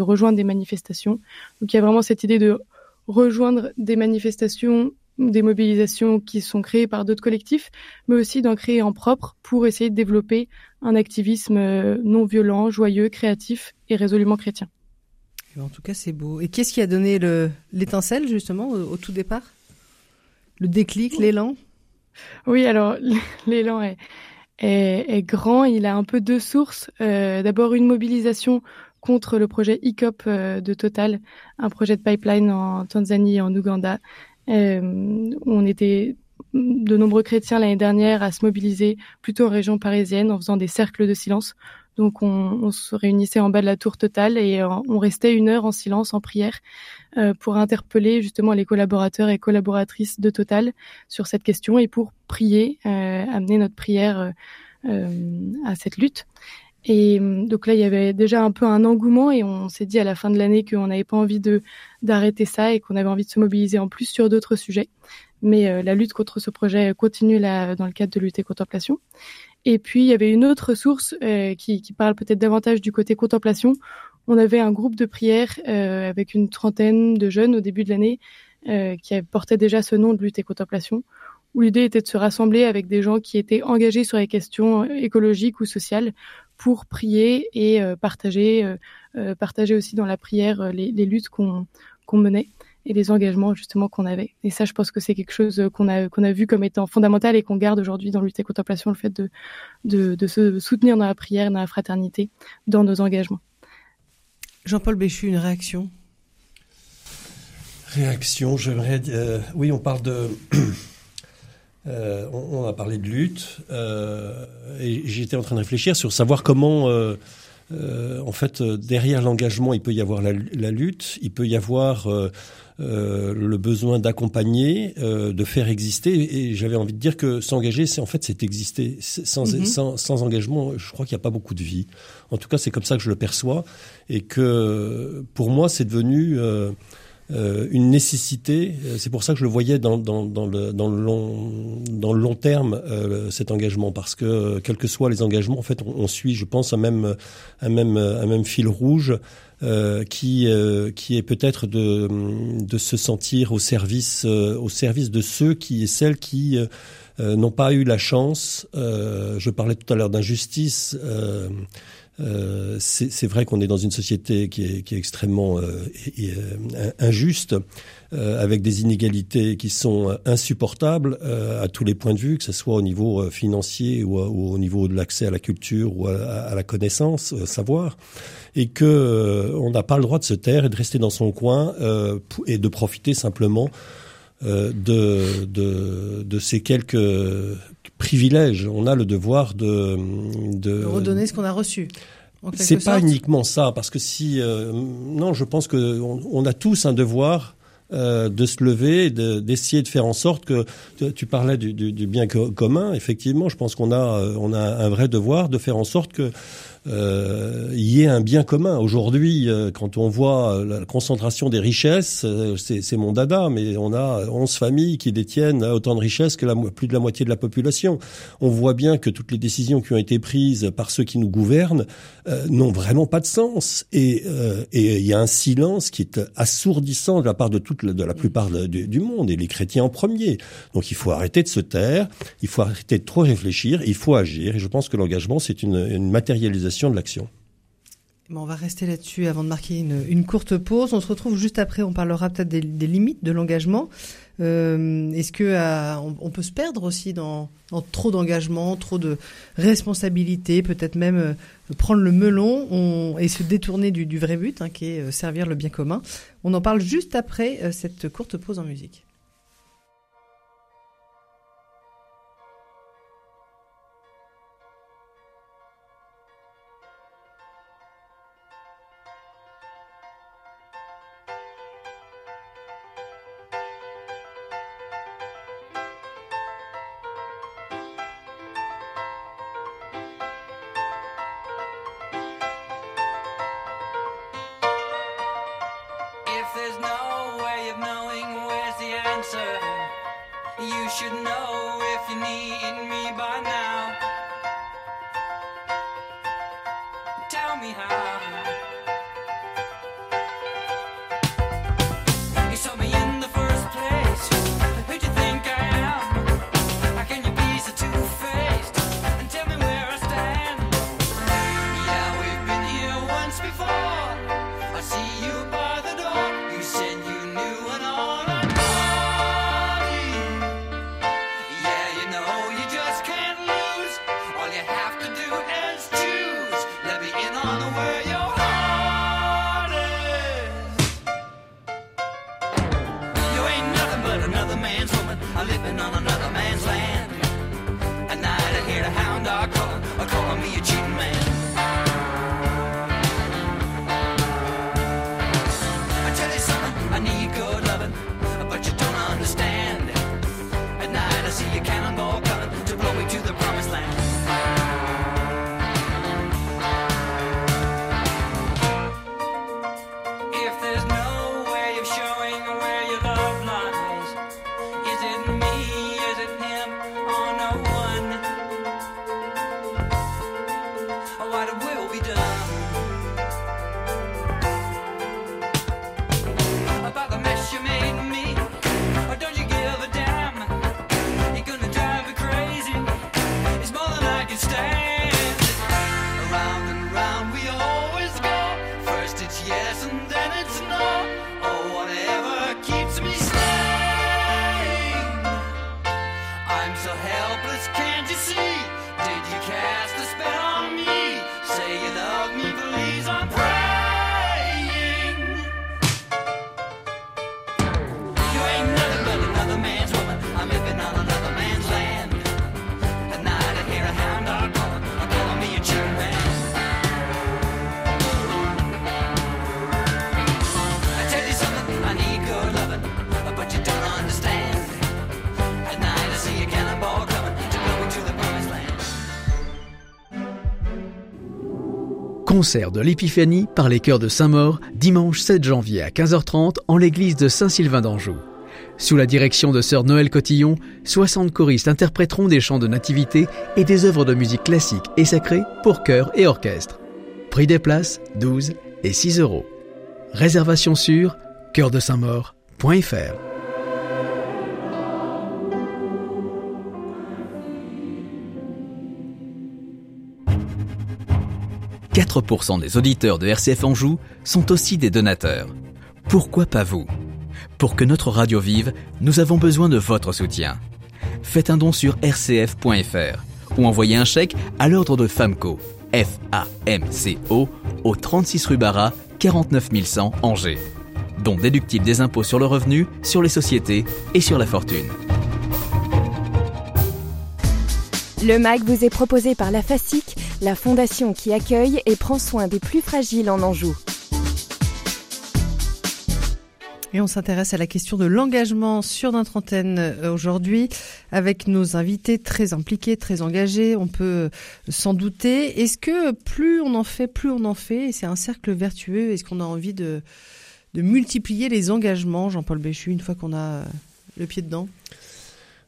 rejoindre des manifestations. Donc il y a vraiment cette idée de rejoindre des manifestations, des mobilisations qui sont créées par d'autres collectifs, mais aussi d'en créer en propre pour essayer de développer un activisme euh, non violent, joyeux, créatif et résolument chrétien. En tout cas, c'est beau. Et qu'est-ce qui a donné l'étincelle justement au tout départ? Le déclic, l'élan? Oui, alors [LAUGHS] l'élan est, grand. Il a un peu deux sources. Euh, d'abord, une mobilisation contre le projet ICOP euh, de Total, un projet de pipeline en Tanzanie et en Ouganda. Euh, on était de nombreux chrétiens l'année dernière à se mobiliser plutôt en région parisienne en faisant des cercles de silence donc on, se réunissait en bas de la tour totale et euh, on restait une heure en silence, en prière, euh, pour interpeller justement les collaborateurs et collaboratrices de Total sur cette question et pour prier, euh, amener notre prière à cette lutte. Et donc là, il y avait déjà un peu un engouement et on s'est dit à la fin de l'année qu'on n'avait pas envie de d'arrêter ça et qu'on avait envie de se mobiliser en plus sur d'autres sujets. Mais la lutte contre ce projet continue là dans le cadre de lutte et contemplation. Et puis, il y avait une autre source euh, qui, qui, parle peut-être davantage du côté contemplation. On avait un groupe de prière euh, avec une trentaine de jeunes au début de l'année euh, qui portait déjà ce nom de lutte et contemplation, où l'idée était de se rassembler avec des gens qui étaient engagés sur les questions écologiques ou sociales pour prier et partager, partager aussi dans la prière les, les luttes qu'on qu'on menait et les engagements justement qu'on avait. Et ça, je pense que c'est quelque chose qu'on a qu'on a vu comme étant fondamental et qu'on garde aujourd'hui dans lutte et contemplation, le fait de, de, de se soutenir dans la prière, dans la fraternité, dans nos engagements. Jean-Paul Béchu, une réaction? Réaction, j'aimerais. Euh, oui, on parle de. [COUGHS] Euh, on, a parlé de lutte euh, et j'étais en train de réfléchir sur savoir comment en fait, derrière l'engagement, il peut y avoir la, la, lutte, il peut y avoir euh, le besoin d'accompagner, euh, de faire exister. Et j'avais envie de dire que s'engager, c'est en fait c'est exister. Sans, mhm. sans, sans, engagement, je crois qu'il n'y a pas beaucoup de vie. En tout cas, c'est comme ça que je le perçois. Et que pour moi, c'est devenu euh, euh une nécessité. C'est pour ça que je le voyais dans, dans, dans, le, dans, le, long, dans le long terme, euh, cet engagement. Parce que, quels que soient les engagements, en fait, on, on suit, je pense, un même, un même, un même fil rouge. Euh, qui euh, qui est peut-être de de se sentir au service euh, au service de ceux qui et celles qui n'ont pas eu la chance. je parlais tout à l'heure d'injustice. Euh, c'est vrai qu'on est dans une société qui est, qui est extrêmement injuste, avec des inégalités qui sont insupportables à tous les points de vue, que ce soit au niveau financier ou, au niveau de l'accès à la culture ou à, la connaissance, savoir et que euh, on n'a pas le droit de se taire et de rester dans son coin euh, et de profiter simplement euh, de, de, de ces quelques privilèges. On a le devoir de, de, de redonner ce qu'on a reçu. C'est pas uniquement ça, parce que si non, je pense que on, a tous un devoir euh, de se lever, d'essayer de, faire en sorte que tu parlais du, du, du bien commun. Effectivement, je pense qu'on a on a un vrai devoir de faire en sorte que euh, y ait un bien commun. Aujourd'hui, euh, quand on voit la concentration des richesses, euh, c'est mon dada, mais on a 11 familles qui détiennent autant de richesses que la, plus de la moitié de la population. On voit bien que toutes les décisions qui ont été prises par ceux qui nous gouvernent euh, n'ont vraiment pas de sens. Et il y a un silence qui est assourdissant de la part de toute de la plupart du monde, et les chrétiens en premier. Donc il faut arrêter de se taire, il faut arrêter de trop réfléchir, il faut agir. Et je pense que l'engagement, c'est une, une matérialisation de l'action. on va rester là-dessus avant de marquer une, courte pause. On se retrouve juste après. On parlera peut-être des, limites de l'engagement. Euh, est-ce que euh, on, peut se perdre aussi dans, trop d'engagement, trop de responsabilités, peut-être même euh, prendre le melon et se détourner du, vrai but, hein, qui est servir le bien commun? On en parle juste après cette courte pause en musique. Concert de l'Épiphanie par les chœurs de Saint-Maur, dimanche 7 janvier à 15h30 en l'église de Saint-Sylvain d'Anjou. Sous la direction de sœur Noël Cotillon, 60 choristes interpréteront des chants de nativité et des œuvres de musique classique et sacrée pour chœur et orchestre. Prix des places 12 et 6 euros. Réservation sur chœurdesaintmaur.fr. 4% des auditeurs de RCF Anjou sont aussi des donateurs. Pourquoi pas vous? Pour que notre radio vive, nous avons besoin de votre soutien. Faites un don sur rcf.fr ou envoyez un chèque à l'ordre de FAMCO, F-A-M-C-O, au 36 rue Barra, 49 100 Angers. Don déductible des impôts sur le revenu, sur les sociétés et sur la fortune. Le MAG vous est proposé par la FASIC la fondation qui accueille et prend soin des plus fragiles en Anjou. Et on s'intéresse à la question de l'engagement sur notre antenne euh, aujourd'hui avec nos invités très impliqués, très engagés. On peut s'en douter. Est-ce que plus on en fait, plus on en fait, et c'est un cercle vertueux Est-ce qu'on a envie de, de multiplier les engagements, Jean-Paul Béchu, une fois qu'on a le pied dedans?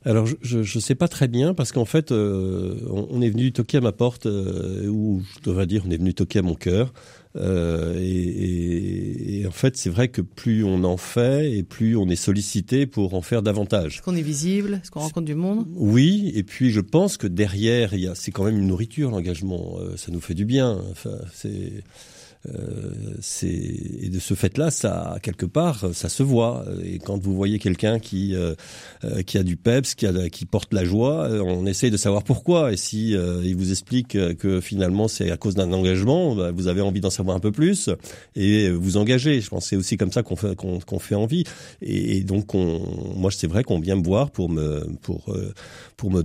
Alors je ne sais pas très bien parce qu'en fait euh, on, est venu toquer à ma porte euh, ou je devrais dire on est venu toquer à mon cœur. Euh, et, en fait c'est vrai que plus on en fait et plus on est sollicité pour en faire davantage. Est-ce qu'on est visible? Est-ce qu'on rencontre du monde? Oui et puis je pense que derrière il y a c'est quand même une nourriture l'engagement. Ça nous fait du bien. Enfin euh, c'est et de ce fait-là, ça quelque part, ça se voit. Et quand vous voyez quelqu'un qui euh, euh, qui a du peps, qui a qui porte la joie, on essaye de savoir pourquoi. Et si il vous explique que finalement c'est à cause d'un engagement, bah, vous avez envie d'en savoir un peu plus et vous engagez. Je pense que c'est aussi comme ça qu'on fait qu'on fait envie. Et, donc, on, moi, c'est vrai qu'on vient me voir pour me pour pour me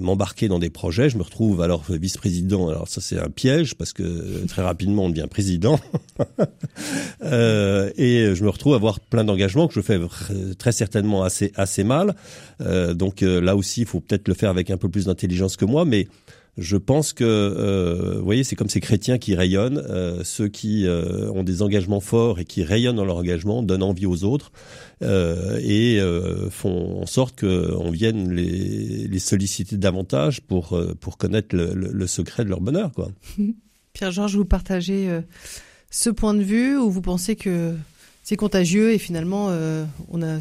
m'embarquer dans des projets. Je me retrouve alors vice-président. Alors ça, c'est un piège parce que très rapidement on devient président. [LAUGHS] euh, et je me retrouve à avoir plein d'engagements que je fais très certainement assez assez mal. Euh, donc euh, là aussi, il faut peut-être le faire avec un peu plus d'intelligence que moi, mais je pense que, vous voyez, c'est comme ces chrétiens qui rayonnent, ceux qui ont des engagements forts et qui rayonnent dans leur engagement, donnent envie aux autres et font en sorte qu'on vienne les, solliciter davantage pour, pour connaître le, le, le, secret de leur bonheur. Quoi. [LAUGHS] Pierre-Georges, vous partagez ce point de vue ou vous pensez que c'est contagieux et finalement on,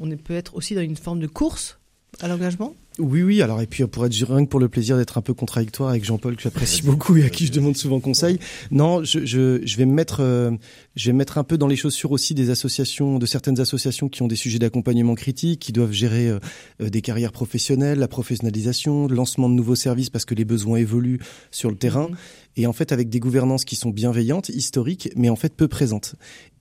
on peut être aussi dans une forme de course à l'engagement? Oui, oui. Alors, et puis pour être rien que pour le plaisir d'être un peu contradictoire avec Jean-Paul que j'apprécie [LAUGHS] beaucoup et à qui je demande souvent conseil. Non, je, je, je vais me mettre, euh, je vais me mettre un peu dans les chaussures aussi des associations, de certaines associations qui ont des sujets d'accompagnement critique, qui doivent gérer euh, euh, des carrières professionnelles, la professionnalisation, le lancement de nouveaux services parce que les besoins évoluent sur le terrain. Mhm. Et en fait, avec des gouvernances qui sont bienveillantes, historiques, mais en fait peu présentes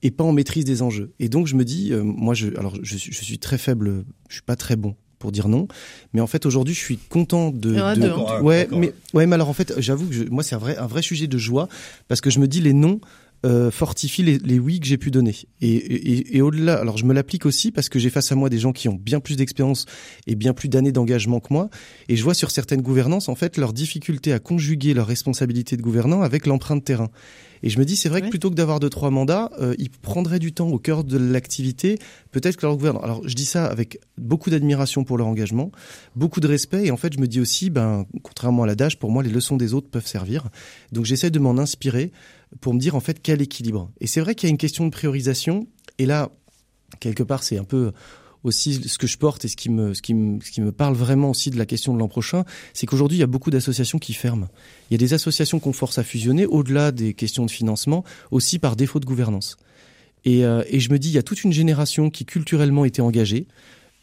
et pas en maîtrise des enjeux. Et donc, je me dis, moi, je, alors, je, je suis très faible, je suis pas très bon pour dire non. Mais en fait, aujourd'hui, je suis content de. de... Hein. ouais, mais ouais, mais alors en fait, j'avoue que je... moi, c'est un vrai, un vrai sujet de joie parce que je me dis les noms. Euh, fortifient les, les, oui que j'ai pu donner. Et, et, et au-delà, alors je me l'applique aussi parce que j'ai face à moi des gens qui ont bien plus d'expérience et bien plus d'années d'engagement que moi. Et je vois sur certaines gouvernances, en fait, leur difficulté à conjuguer leur responsabilité de gouvernant avec l'empreinte terrain. Et je me dis, c'est vrai que plutôt que d'avoir deux trois mandats, euh, ils prendraient du temps au cœur de l'activité. Peut-être que leur gouvernement. Alors, je dis ça avec beaucoup d'admiration pour leur engagement, beaucoup de respect. Et en fait, je me dis aussi, ben, contrairement à l'adage, pour moi, les leçons des autres peuvent servir. Donc, j'essaie de m'en inspirer pour me dire en fait quel équilibre. Et c'est vrai qu'il y a une question de priorisation. Et là, quelque part, c'est un peu aussi ce que je porte et ce qui me, ce qui me, ce qui me parle vraiment aussi de la question de l'an prochain, c'est qu'aujourd'hui, il y a beaucoup d'associations qui ferment. Il y a des associations qu'on force à fusionner au-delà des questions de financement, aussi par défaut de gouvernance. Et, euh, je me dis, il y a toute une génération qui culturellement était engagée,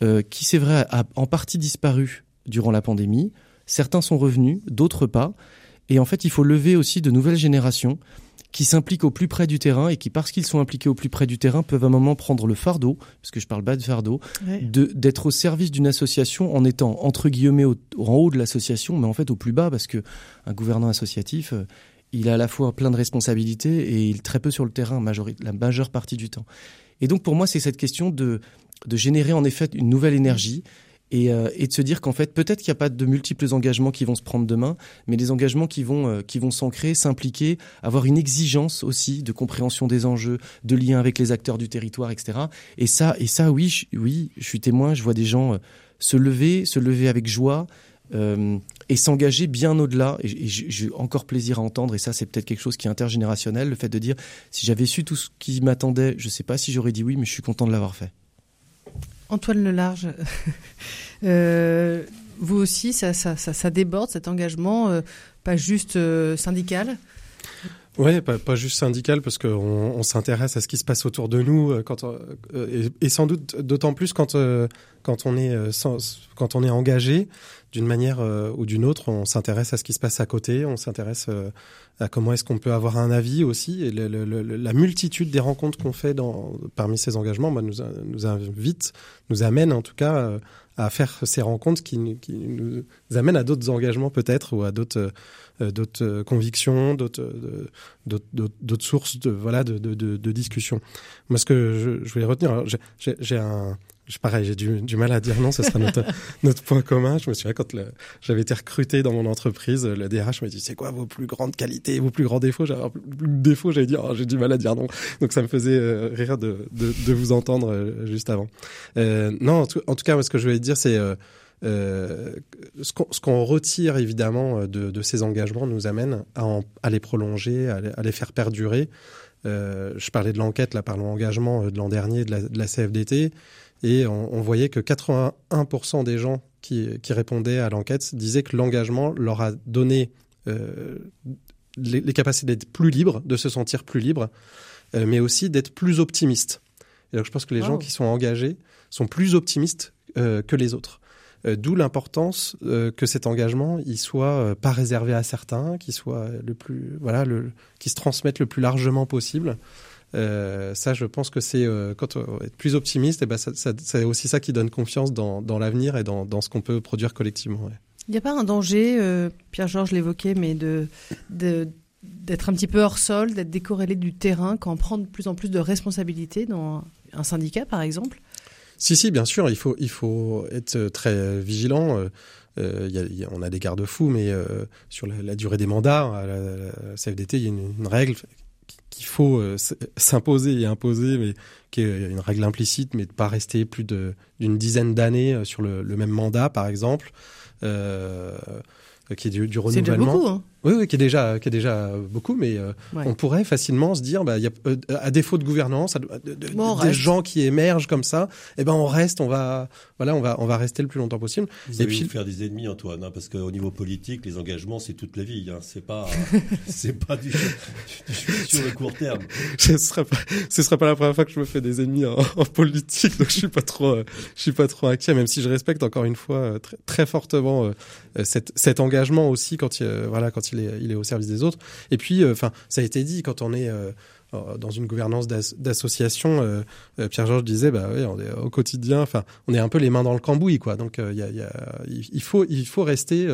euh, qui, c'est vrai, a en partie disparu durant la pandémie. Certains sont revenus, d'autres pas. Et en fait, il faut lever aussi de nouvelles générations qui s'impliquent au plus près du terrain et qui, parce qu'ils sont impliqués au plus près du terrain, peuvent à un moment prendre le fardeau, parce que je parle pas de fardeau, de d'être au service d'une association en étant entre guillemets au, en haut de l'association, mais en fait au plus bas, parce que un gouvernant associatif, euh, il a à la fois plein de responsabilités et il est très peu sur le terrain la majeure partie du temps. Et donc pour moi, c'est cette question de de générer en effet une nouvelle énergie et, euh, et de se dire qu'en fait peut-être qu'il n'y a pas de multiples engagements qui vont se prendre demain, mais des engagements qui vont euh, vont s'ancrer, s'impliquer, avoir une exigence aussi de compréhension des enjeux, de lien avec les acteurs du territoire, etc. Et ça et ça oui je, oui je suis témoin, je vois des gens euh, se lever, se lever avec joie. Et s'engager bien au-delà. Et j'ai encore plaisir à entendre, et ça c'est peut-être quelque chose qui est intergénérationnel, le fait de dire, si j'avais su tout ce qui m'attendait, je ne sais pas si j'aurais dit oui, mais je suis content de l'avoir fait. Antoine Lelarge, [LAUGHS] euh, vous aussi, ça, ça, déborde cet engagement, euh, pas juste euh, syndical? Oui, pas, pas, juste syndical parce qu'on on, s'intéresse à ce qui se passe autour de nous euh, quand et, et, sans doute d'autant plus quand quand on est quand on est engagé d'une manière ou d'une autre, on s'intéresse à ce qui se passe à côté, on s'intéresse à comment est-ce qu'on peut avoir un avis aussi et le, le, le, la multitude des rencontres qu'on fait dans parmi ces engagements bah, nous nous invite, nous amène en tout cas à faire ces rencontres qui, qui nous amènent à d'autres engagements peut-être ou à d'autres euh, d'autres convictions, d'autres d'autres sources de voilà de, de, de, discussion. Moi, ce que je, je voulais retenir, j'ai un pareil, j'ai du, du, mal à dire non, ce sera notre, [LAUGHS] notre point commun. Je me souviens quand j'avais été recruté dans mon entreprise, le DRH m'a dit c'est quoi vos plus grandes qualités, vos plus grands défauts? J'avais défauts, j'avais dit oh, j'ai du mal à dire non. Donc ça me faisait euh, rire de, de, de, vous entendre euh, juste avant. Euh, non, en tout, en tout, cas, ce que je voulais dire, c'est euh, euh ce qu'on qu retire évidemment de, de, ces engagements nous amène à, en, à les prolonger, à les, à les faire perdurer. Euh, je parlais de l'enquête là par l'engagement de l'an dernier de la, de la CFDT. Et on, on voyait que 81% des gens qui, qui répondaient à l'enquête disaient que l'engagement leur a donné euh, les, les capacités d'être plus libres, de se sentir plus libre, euh, mais aussi d'être plus optimiste. Et donc je pense que les gens qui sont engagés sont plus optimistes euh, que les autres. Euh, D'où l'importance euh, que cet engagement il soit euh, pas réservé à certains, qu'il soit le plus voilà qui se transmette le plus largement possible. Ça, je pense que c'est quand on être plus optimiste, et ben ça, ça- c'est aussi ça qui donne confiance dans, l'avenir et dans, ce qu'on peut produire collectivement. Il n'y a pas un danger, Pierre-Georges l'évoquait, mais d'être un petit peu hors sol, d'être décorrélé du terrain quand on prend de plus en plus de responsabilités dans un syndicat, par exemple Si, si, bien sûr, il faut, il faut être très vigilant. Euh, euh, il y a- y a- on a des garde-fous, mais euh, sur la, la durée des mandats, à la, la CFDT, il y a une, une règle qu'il faut euh, s'imposer et imposer, mais qui est une règle implicite, mais de pas rester plus de- d'une dizaine d'années euh, sur le, le même mandat, par exemple, euh, qui est du, du C'est renouvellement. beaucoup, hein Oui, oui, qui est déjà, qui est déjà beaucoup, mais euh, Ouais. on pourrait facilement se dire, bah, il y a, euh, à défaut de gouvernance, à- de, de- Bon, des reste. gens qui émergent comme ça, eh ben on reste, on va, voilà, on va, on va rester le plus longtemps possible. Vous Et puis- faire des ennemis, Antoine, hein, parce qu'au niveau politique, les engagements, c'est toute la vie. Hein, c'est pas, [LAUGHS] c'est pas du, du- sur le court terme. [LAUGHS] ce serait pas, ce serait pas la première fois que je me fais des ennemis en, en politique, donc je suis pas trop, euh, je suis pas trop inquiet, même si je respecte encore une fois euh, très, très fortement euh, euh, cet, cet engagement aussi quand il, euh, voilà, quand il il est au service des autres. Et puis, euh, enfin, ça a été dit quand on est euh, euh, dans une gouvernance d'as- d'association, Pierre-Georges disait, bah on est au quotidien, enfin, on est un peu les mains dans le cambouis, quoi. Donc, il faut, il faut rester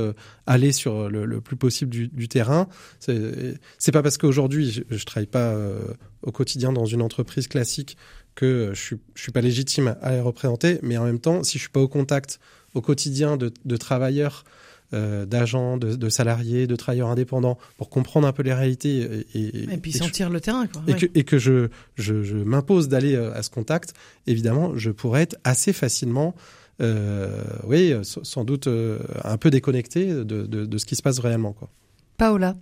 aller sur le, plus possible du, du terrain. C'est pas parce qu'aujourd'hui je, je travaille pas au quotidien dans une entreprise classique que je suis, suis pas légitime à les représenter, mais en même temps, si je suis pas au contact au quotidien de travailleurs, euh, d'agents, de, de salariés, de travailleurs indépendants, pour comprendre un peu les réalités et, et, Et puis et que sentir le terrain, quoi. et que, et que je, je, je m'impose d'aller euh, à ce contact, évidemment, je pourrais être assez facilement, euh, oui, sans doute euh, un peu déconnecté de, de, de ce qui se passe réellement. Quoi. Paola,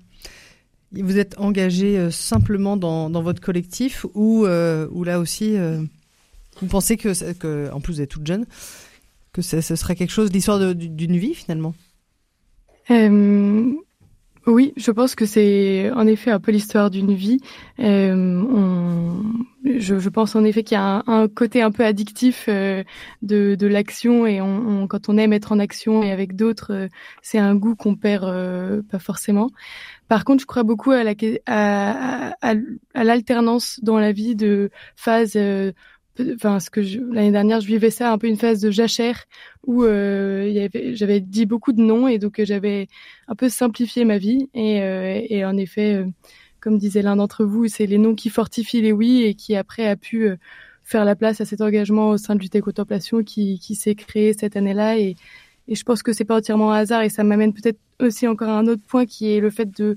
vous êtes engagé euh, simplement dans, dans votre collectif ou, ou là aussi, vous pensez que, en plus vous êtes toute jeune, que ce serait quelque chose, l'histoire d'une vie finalement? Euh, oui, je pense que c'est en effet un peu l'histoire d'une vie. Euh, je, pense en effet qu'il y a un, côté un peu addictif euh, de, l'action et quand on aime être en action et avec d'autres, c'est un goût qu'on perd pas forcément. Par contre, je crois beaucoup à l'alternance dans la vie de phases. Enfin, ce que l'année dernière, je vivais ça un peu une phase de jachère où euh, j'avais dit beaucoup de non et donc euh, j'avais un peu simplifié ma vie et, euh, en effet, comme disait l'un d'entre vous, c'est les non qui fortifient les oui et qui après a pu faire la place à cet engagement au sein de Lutte qui, s'est créé cette année-là et, et je pense que c'est pas entièrement un hasard et ça m'amène peut-être aussi encore à un autre point qui est le fait de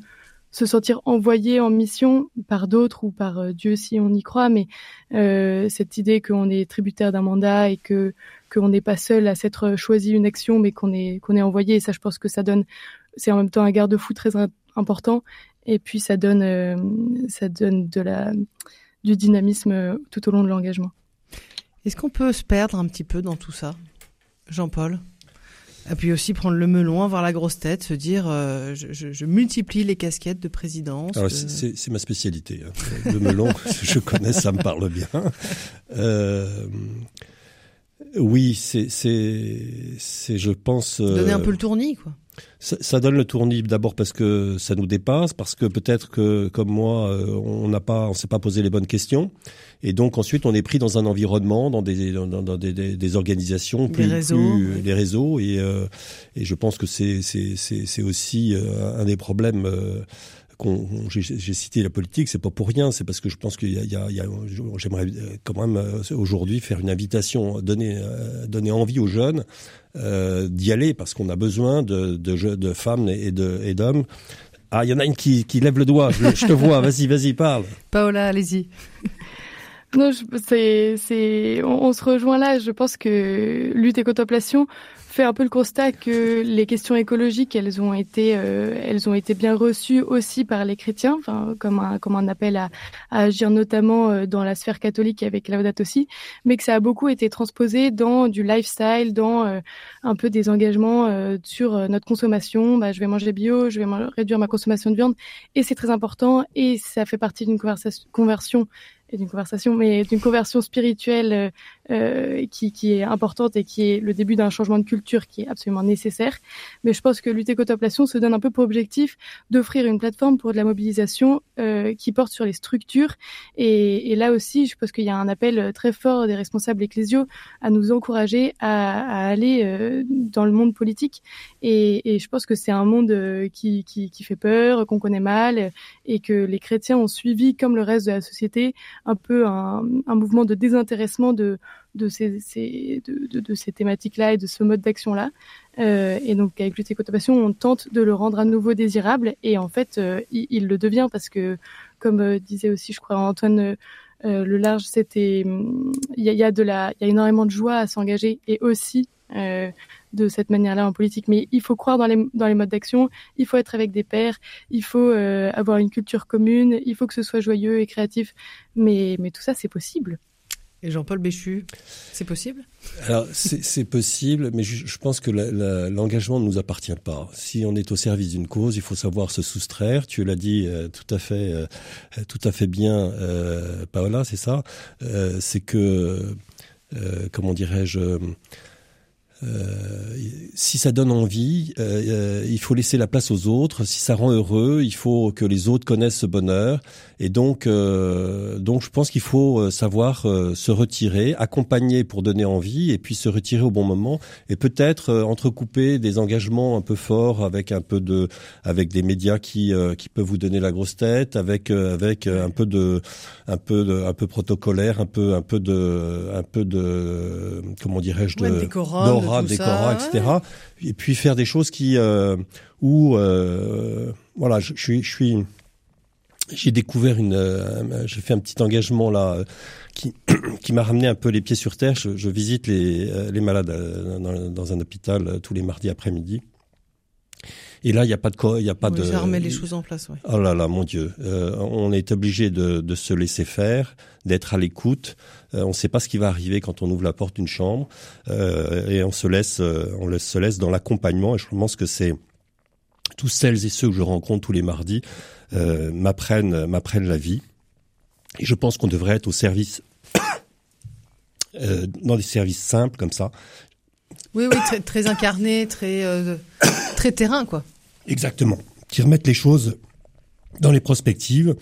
se sentir envoyé en mission par d'autres ou par euh, Dieu si on y croit, mais euh, cette idée qu'on est tributaire d'un mandat et que qu'on n'est pas seul à s'être choisi une action, mais qu'on est qu'on est envoyé. Et ça, je pense que ça donne, c'est en même temps un garde-fou très im- important. Et puis ça donne euh, ça donne de la du dynamisme tout au long de l'engagement. Est-ce qu'on peut se perdre un petit peu dans tout ça, Jean-Paul? Puis aussi prendre le melon, avoir la grosse tête, se dire euh, je, je- je multiplie les casquettes de présidence. De- c'est- ma spécialité. hein. Le melon, [LAUGHS] [LAUGHS] je connais, ça me parle bien. Euh, oui, c'est, c'est, c'est, je pense. euh, Donner un peu le tournis, quoi. Ça, ça donne le tournis d'abord parce que ça nous dépasse, parce que peut-être que comme moi, euh, on n'a pas, on s'est pas posé les bonnes questions, et donc ensuite on est pris dans un environnement, dans des dans, dans des, des, des organisations plus, réseaux, plus- oui. les réseaux, et euh, et je pense que c'est c'est c'est c'est aussi euh, un des problèmes. euh, qu'on- j'ai j'ai cité la politique, c'est pas pour rien, c'est parce que je pense qu'il y a, il y a- j'aimerais quand même aujourd'hui faire une invitation, donner donner envie aux jeunes euh, d'y aller parce qu'on a besoin de, de, femmes et de et d'hommes. Ah, il y en a une qui, lève le doigt. Je, te vois. Vas-y, vas-y, parle. [LAUGHS] Paola, allez-y. Non, c'est, on, on se rejoint là. Je pense que lutte et contemplation fait un peu le constat que les questions écologiques, elles ont été, elles ont été bien reçues aussi par les chrétiens, enfin comme un comme un appel à, à agir notamment dans la sphère catholique avec Laudato aussi, mais que ça a beaucoup été transposé dans du lifestyle, dans un peu des engagements sur notre consommation. Bah, je vais manger bio, je vais réduire ma consommation de viande, et c'est très important et ça fait partie d'une conversion et d'une conversation, mais d'une conversion spirituelle euh, euh, qui, qui, est importante et qui est le début d'un changement de culture qui est absolument nécessaire. Mais je pense que lutter contre l'inflation se donne un peu pour objectif d'offrir une plateforme pour de la mobilisation euh, qui porte sur les structures. Et, et là aussi, je pense qu'il y a un appel très fort des responsables ecclésiaux à nous encourager à, à aller euh, dans le monde politique. Et, et je pense que c'est un monde euh, qui, qui, qui fait peur, qu'on connaît mal, et que les chrétiens ont suivi, comme le reste de la société, un peu un, mouvement de désintéressement de, de ces, de, de, ces thématiques-là et de ce mode d'action-là. Euh, et donc avec Lutte on tente de le rendre à nouveau désirable et en fait, euh, il, le devient parce que, comme euh, disait aussi, je crois, Antoine euh, Le Large, c'était, il y a, y a, énormément de joie à s'engager et aussi de cette manière-là en politique. Mais il faut croire dans les, dans les modes d'action, il faut être avec des pairs, il faut avoir une culture commune, il faut que ce soit joyeux et créatif. Mais, mais tout ça, c'est possible. Et Jean-Paul Béchu, c'est possible? Alors, c'est possible, mais je, je pense que l'engagement ne nous appartient pas. Si on est au service d'une cause, il faut savoir se soustraire. Tu l'as dit euh, tout à fait, euh, tout à fait bien, euh, Paola, c'est ça? Euh, c'est que, euh, comment dirais-je euh, si ça donne envie, euh, euh, il faut laisser la place aux autres. Si ça rend heureux, il faut que les autres connaissent ce bonheur. Et donc, euh, donc je pense qu'il faut euh, savoir se retirer, accompagner pour donner envie, et puis se retirer au bon moment, et peut-être entrecouper des engagements un peu forts avec un peu de, avec des médias qui qui peuvent vous donner la grosse tête, avec avec un peu de, un peu de, un peu protocolaire, un peu un peu de, un peu de, comment dirais-je, de, ouais, décora, etc. Et puis faire des choses qui euh, où euh, voilà, je, je, suis je suis j'ai découvert une euh, j'ai fait un petit engagement là euh, qui [COUGHS] qui m'a ramené un peu les pieds sur terre. Je, je visite les les malades dans, dans un hôpital tous les mardis après-midi. Et là, il n'y a pas de il y a pas oui, de. Ça remet les choses en place. Ouais. Oh là là, mon Dieu, euh, on est obligé de, de se laisser faire, d'être à l'écoute. Euh, on ne sait pas ce qui va arriver quand on ouvre la porte d'une chambre euh, et on se laisse, euh, on se laisse dans l'accompagnement. Et je pense que c'est tous celles et ceux que je rencontre tous les mardis euh, m'apprennent m'apprennent la vie. Et je pense qu'on devrait être au service [COUGHS] euh, dans des services simples comme ça. Oui, oui, très, très incarné, très, euh, très terrain, quoi. Exactement. Qui remettent les choses dans les prospectives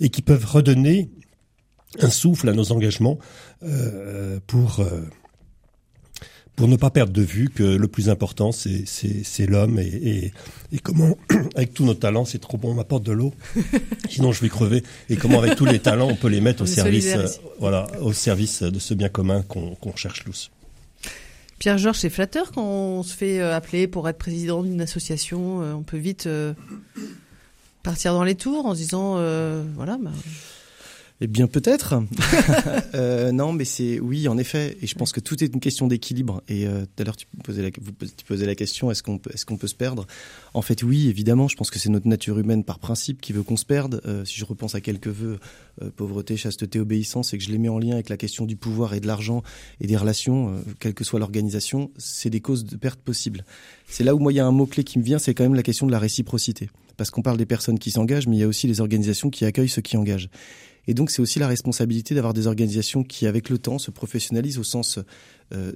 et qui peuvent redonner un souffle à nos engagements euh, pour euh, pour ne pas perdre de vue que le plus important c'est c'est l'homme et, et, et comment [COUGHS] avec tous nos talents c'est trop bon on m'apporte de l'eau [LAUGHS] sinon je vais crever et comment avec tous les talents on peut les mettre au service euh, voilà au service de ce bien commun qu'on qu'on cherche tous. Pierre-Georges, c'est flatteur quand on se fait euh, appeler pour être président d'une association. euh, on peut vite euh, partir dans les tours en se disant, voilà, bah, Eh bien peut-être. [LAUGHS] euh, non, mais c'est oui, en effet. Et je pense que tout est une question d'équilibre. Et euh, tout à l'heure, tu posais la, question est-ce qu'on peut, est-ce qu'on peut se perdre? En fait, oui, évidemment. Je pense que c'est notre nature humaine par principe qui veut qu'on se perde. Euh, si je repense à quelques vœux, euh, pauvreté, chasteté, obéissance, et que je les mets en lien avec la question du pouvoir et de l'argent et des relations, euh, quelle que soit l'organisation, c'est des causes de perte possibles. C'est là où moi il y a un mot clé qui me vient, c'est quand même la question de la réciprocité. Parce qu'on parle des personnes qui s'engagent, mais il y a aussi les organisations qui accueillent ceux qui engagent. Et donc c'est aussi la responsabilité d'avoir des organisations qui, avec le temps, se professionnalisent au sens euh,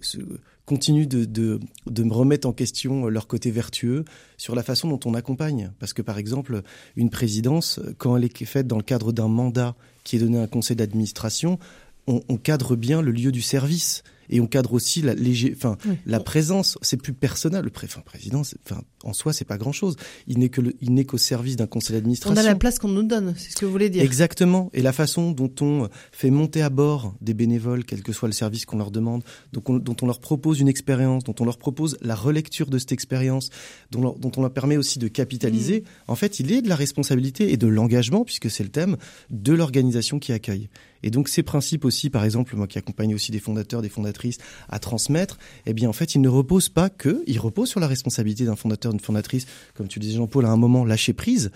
continuent de, de, de me remettre en question leur côté vertueux sur la façon dont on accompagne. Parce que par exemple, une présidence, quand elle est faite dans le cadre d'un mandat qui est donné à un conseil d'administration, on, on cadre bien le lieu du service et on cadre aussi la, léger, enfin, Oui. la présence. C'est plus personnel. Le pré, enfin, président, enfin, en soi, c'est pas grand-chose. Il n'est que le, il n'est qu'au service d'un conseil d'administration. On a la place qu'on nous donne, c'est ce que vous voulez dire. Exactement. Et la façon dont on fait monter à bord des bénévoles, quel que soit le service qu'on leur demande, dont on, dont on leur propose une expérience, dont on leur propose la relecture de cette expérience, dont, dont on leur permet aussi de capitaliser, mm. en fait, il est de la responsabilité et de l'engagement, puisque c'est le thème, de l'organisation qui accueille. Et donc ces principes aussi, par exemple, moi qui accompagne aussi des fondateurs, des fondatrices à transmettre, eh bien en fait, ils ne reposent pas que, ils reposent sur la responsabilité d'un fondateur, d'une fondatrice, comme tu disais Jean-Paul, à un moment lâcher prise,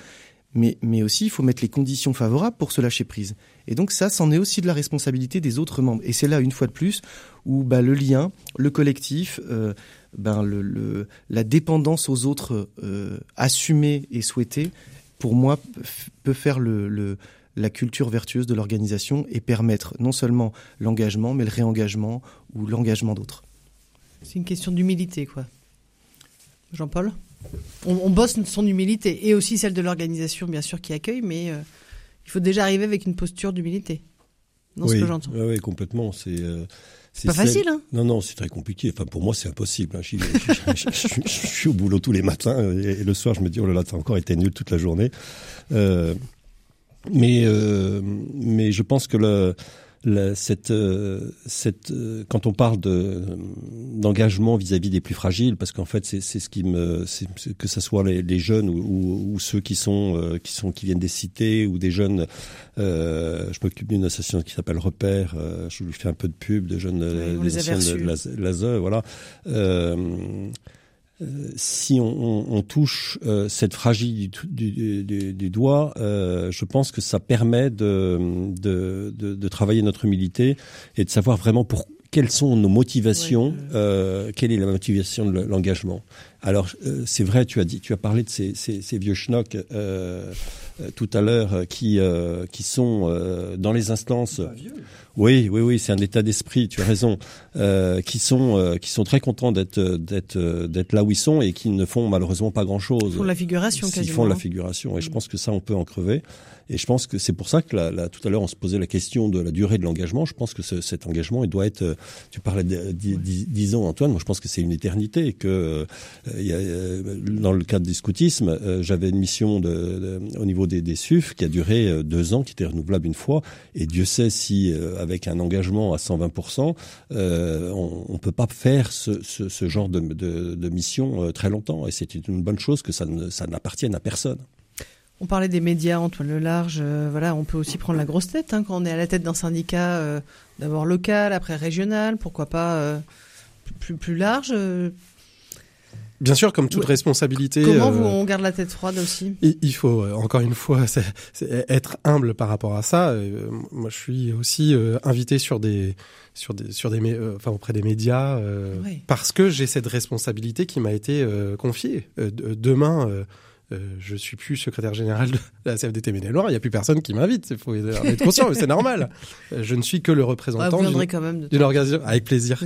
mais, mais aussi il faut mettre les conditions favorables pour se lâcher prise. Et donc ça, c'en est aussi de la responsabilité des autres membres. Et c'est là, une fois de plus, où bah, le lien, le collectif, euh, ben, le, le, la dépendance aux autres euh, assumée et souhaitée, pour moi, peut faire le, le la culture vertueuse de l'organisation et permettre non seulement l'engagement, mais le réengagement ou l'engagement d'autres. C'est une question d'humilité, quoi. Jean-Paul? On, bosse son humilité et aussi celle de l'organisation, bien sûr, qui accueille, mais euh, il faut déjà arriver avec une posture d'humilité. Non, oui, ce que j'entends. Oui, complètement. C'est. Euh, c'est pas facile, hein Non, non, c'est très compliqué. Enfin, pour moi, c'est impossible. Hein. Je, suis au boulot tous les matins et, le soir, je me dis, oh là là, t'as encore été nul toute la journée. Euh, mais euh, mais je pense que le, cette, euh, cette, euh, quand on parle de d'engagement vis-à-vis des plus fragiles, parce qu'en fait c'est ce qui me, que ce soit les, les jeunes ou, ou, ceux qui sont qui sont qui viennent des cités ou des jeunes. Euh, je m'occupe d'une association qui s'appelle Repère. je lui fais un peu de pub de jeunes oui, des anciens de l'ASE, voilà. Euh, si on, touche euh, cette fragilité du, doigt, euh, je pense que ça permet de, travailler notre humilité et de savoir vraiment pour quelles sont nos motivations, euh, quelle est la motivation de l'engagement? Alors c'est vrai, tu as dit, tu as parlé de ces, ces, ces vieux schnocks tout à l'heure qui qui sont dans les instances. Oui, oui, oui, c'est un état d'esprit. Tu as raison. Euh, qui sont euh, qui sont très contents d'être d'être d'être là où ils sont et qui ne font malheureusement pas grand chose. Ils font la figuration. Ils font la figuration et je pense que ça on peut en crever. Et je pense que c'est pour ça que là, tout à l'heure on se posait la question de la durée de l'engagement. Je pense que ce, cet engagement il doit être. Euh, tu parlais de 10 ans, Antoine. Moi je pense que c'est une éternité. Et que euh, il y a, dans le cadre du scoutisme, j'avais une mission de, au niveau des, des SUF qui a duré deux ans, qui était renouvelable une fois. Et Dieu sait si avec un engagement à 120%, euh, on ne peut pas faire ce, ce, ce genre de, de, de, mission euh, très longtemps. Et c'est une bonne chose que ça n'appartienne à personne. On parlait des médias, Antoine Le Large. Euh, voilà, on peut aussi prendre la grosse tête hein, quand on est à la tête d'un syndicat, euh, d'abord local, après régional, pourquoi pas euh, plus, plus large. Bien sûr, comme toute responsabilité. Comment vous, on garde la tête froide aussi? Il faut, encore une fois, [LAUGHS] être humble par rapport à ça. moi, je suis aussi invité sur des, sur des, sur des, enfin auprès des médias, parce que j'ai cette responsabilité qui m'a été confiée. demain euh, je suis plus secrétaire général de [LAUGHS] la CFDT Maine-et-Loire, il n'y a plus personne qui m'invite. Il faut être conscient, mais c'est normal. Euh, je ne suis que le représentant d'une organisation. Avec plaisir.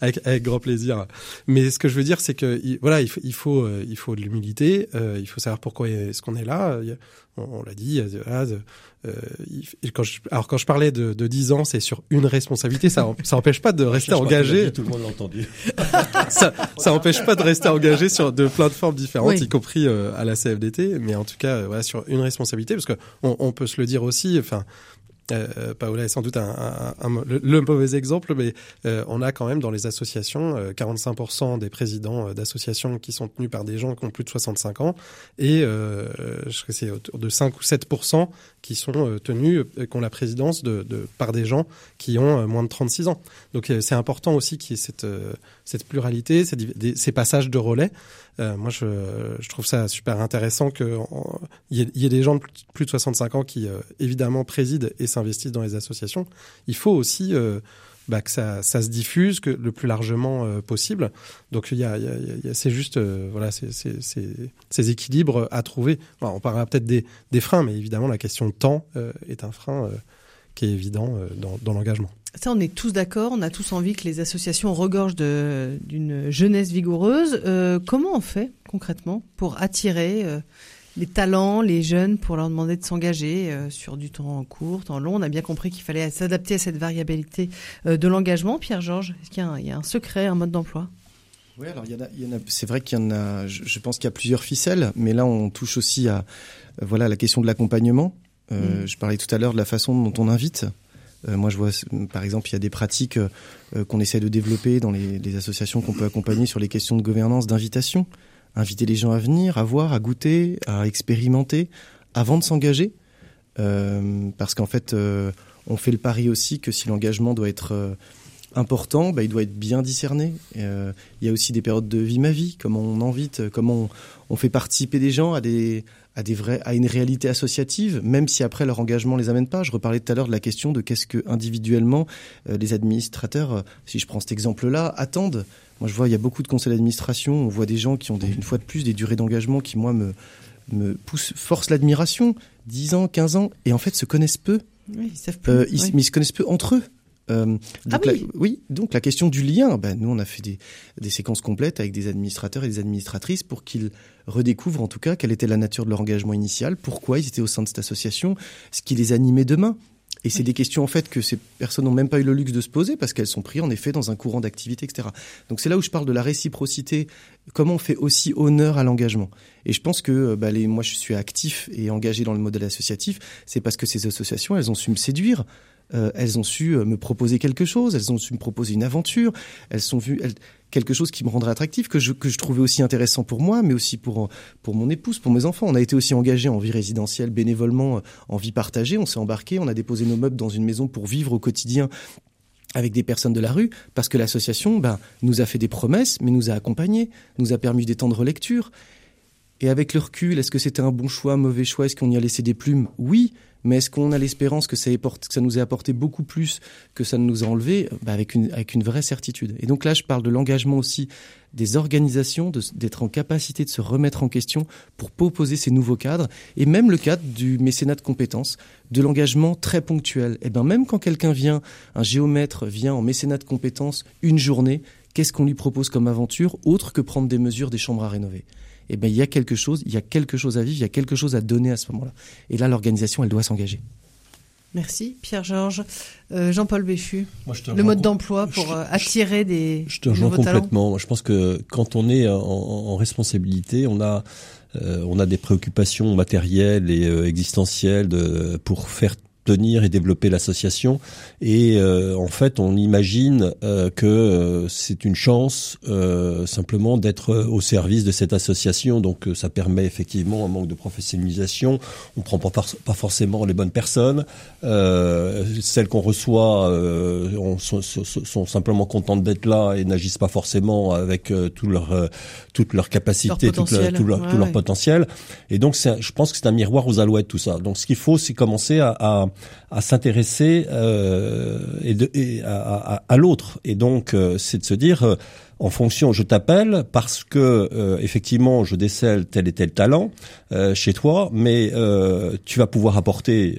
Avec, avec, grand plaisir. Mais ce que je veux dire, c'est que voilà, il faut, il faut, euh, il faut de l'humilité. il faut savoir pourquoi est-ce qu'on est là on, l'a dit. Euh, quand je, alors quand je parlais de, de 10 ans, c'est sur une responsabilité. Ça, ça empêche pas de rester engagé. tout le monde l'a entendu. [LAUGHS] ça, ça empêche pas de rester engagé sur de plein de formes différentes, y compris euh, à la CFDT. Mais en tout cas, euh, voilà, sur une responsabilité, parce que on, on peut se le dire aussi. Enfin, euh, Paola est sans doute un, un, le, mauvais exemple, mais euh, on a quand même dans les associations 45% euh, des présidents euh, d'associations qui sont tenus par des gens qui ont plus de 65 ans et je crois que c'est autour de 5 ou 7% qui sont tenus, qui ont la présidence de, de, par des gens qui ont moins de 36 ans. Donc c'est important aussi qu'il y ait cette, cette pluralité, ces, passages de relais. Euh, moi, je, je, trouve ça super intéressant qu'il y, y, ait des gens de plus de 65 ans qui, euh, évidemment, président et s'investissent dans les associations. Il faut aussi euh, bah, que ça, ça, se diffuse que le plus largement euh, possible. Donc, il y a, y a, c'est juste voilà, ces équilibres à trouver. on parlera peut-être des, des, freins, mais évidemment, la question de temps est un frein qui est évident dans, dans l'engagement. Ça, on est tous d'accord, on a tous envie que les associations regorgent d'une jeunesse vigoureuse. Euh, comment on fait concrètement pour attirer euh, les talents, les jeunes, pour leur demander de s'engager euh, sur du temps court, temps long? On a bien compris qu'il fallait s'adapter à cette variabilité de l'engagement. Pierre-Georges, est-ce qu'il y, a un secret, un mode d'emploi? Oui, alors il y en a, il y en a c'est vrai qu'il y en a, je, je pense qu'il y a plusieurs ficelles, mais là on touche aussi à voilà la question de l'accompagnement. Euh, Mm. Je parlais tout à l'heure de la façon dont on invite. Euh, moi, je vois, par exemple, il y a des pratiques euh, qu'on essaie de développer dans les, associations qu'on peut accompagner sur les questions de gouvernance, d'invitation. Inviter les gens à venir, à voir, à goûter, à expérimenter, avant de s'engager. Euh, parce qu'en fait, on fait le pari aussi que si l'engagement doit être important, bah, il doit être bien discerné. Il y a aussi des périodes de vie ma vie, comment on invite, comment on fait participer des gens à des à des vrais à une réalité associative, même si après leur engagement les amène pas. Je reparlais tout à l'heure de la question de qu'est-ce que individuellement euh, les administrateurs, euh, si je prends cet exemple-là, attendent. Moi, je vois il y a beaucoup de conseils d'administration, on voit des gens qui ont des, une fois de plus des durées d'engagement qui moi me me poussent, forcent l'admiration. 10 ans, 15 ans, et en fait se connaissent peu. Oui, ils savent plus. Euh, ils, Oui. Mais ils se connaissent peu entre eux. Euh, donc Ah la- oui. oui, donc la question du lien, ben, nous on a fait des, des séquences complètes avec des administrateurs et des administratrices pour qu'ils redécouvrent en tout cas quelle était la nature de leur engagement initial, pourquoi ils étaient au sein de cette association, ce qui les animait demain. Et c'est des questions en fait que ces personnes n'ont même pas eu le luxe de se poser parce qu'elles sont prises en effet dans un courant d'activité, etc. Donc c'est là où je parle de la réciprocité, comment on fait aussi honneur à l'engagement. Et je pense que euh, bah, les, moi je suis actif et engagé dans le modèle associatif, c'est parce que ces associations elles ont su me séduire, euh, elles ont su euh, me proposer quelque chose, elles ont su me proposer une aventure, elles vues elles- quelque chose qui me rendrait attractif, que je, que je trouvais aussi intéressant pour moi, mais aussi pour, pour mon épouse, pour mes enfants. On a été aussi engagés en vie résidentielle, bénévolement, euh, en vie partagée. On s'est embarqué, on a déposé nos meubles dans une maison pour vivre au quotidien avec des personnes de la rue, parce que l'association ben, nous a fait des promesses, mais nous a accompagnés, nous a permis des temps de relecture. Et avec le recul, est-ce que c'était un bon choix, mauvais choix? Est-ce qu'on y a laissé des plumes? Oui, mais est-ce qu'on a l'espérance que ça, nous ait apporté beaucoup plus que ça ne nous a enlevé? Ben, avec, une, vraie certitude. Et donc là, je parle de l'engagement aussi des organisations, d'être en capacité de se remettre en question pour proposer ces nouveaux cadres, et même le cadre du mécénat de compétences, de l'engagement très ponctuel. Et ben même quand quelqu'un vient, un géomètre vient en mécénat de compétences une journée, qu'est-ce qu'on lui propose comme aventure autre que prendre des mesures des chambres à rénover? Eh ben il y a quelque chose, il y a quelque chose à vivre, il y a quelque chose à donner à ce moment-là. Et là, l'organisation, elle doit s'engager. Merci, Pierre-Georges. Euh, Jean-Paul Béchu, Moi, je te le mode d'emploi pour je- euh, attirer des, Je te rejoins talents. complètement. Moi, je pense que quand on est en, en responsabilité, on a, euh, on a des préoccupations matérielles et euh, existentielles de, pour faire tenir et développer l'association. Et euh, en fait, on imagine euh, que euh, c'est une chance euh, simplement d'être au service de cette association. Donc, euh, ça permet effectivement un manque de professionnalisation. On prend pas, for- pas forcément les bonnes personnes. Euh, celles qu'on reçoit euh, on- sont, simplement contentes d'être là et n'agissent pas forcément avec euh, tout leur, euh, toute leur capacité, Leur leur- tout leur, Ouais, tout leur potentiel. Et donc, je pense que c'est un miroir aux alouettes tout ça. Donc, ce qu'il faut, c'est commencer à, à, à s'intéresser euh, et à, l'autre. Et donc, euh, c'est de se dire, euh, en fonction, je t'appelle parce que euh, effectivement, je décèle tel et tel talent euh, chez toi, mais tu vas pouvoir apporter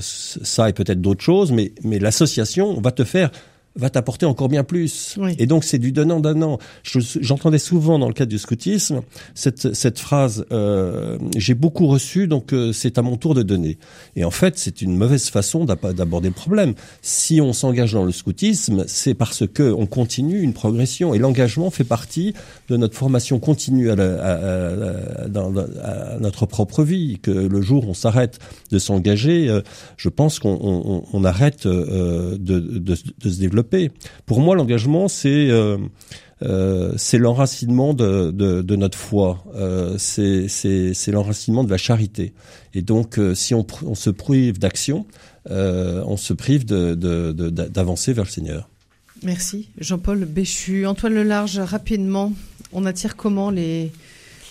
ça et peut-être d'autres choses, mais mais l'association va te faire va t'apporter encore bien plus. Oui. Et donc c'est du donnant donnant. Je- J'entendais souvent dans le cadre du scoutisme cette cette phrase euh, j'ai beaucoup reçu donc euh, c'est à mon tour de donner. Et en fait c'est une mauvaise façon d'ab- d'aborder le problème. Si on s'engage dans le scoutisme, c'est parce que on continue une progression et l'engagement fait partie de notre formation continue à, la- à- à- dans- à notre propre vie. Que le jour où on s'arrête de s'engager, euh, je pense qu'on on, on arrête euh, de, de, de se développer. Pour moi, l'engagement, c'est euh, euh, c'est l'enracinement de, de, notre foi, euh, c'est l'enracinement de la charité. Et donc, euh, si on, se prive d'action, on se prive d'avancer vers le Seigneur. Merci, Jean-Paul Béchu. Antoine Lelarge, rapidement, on attire comment les,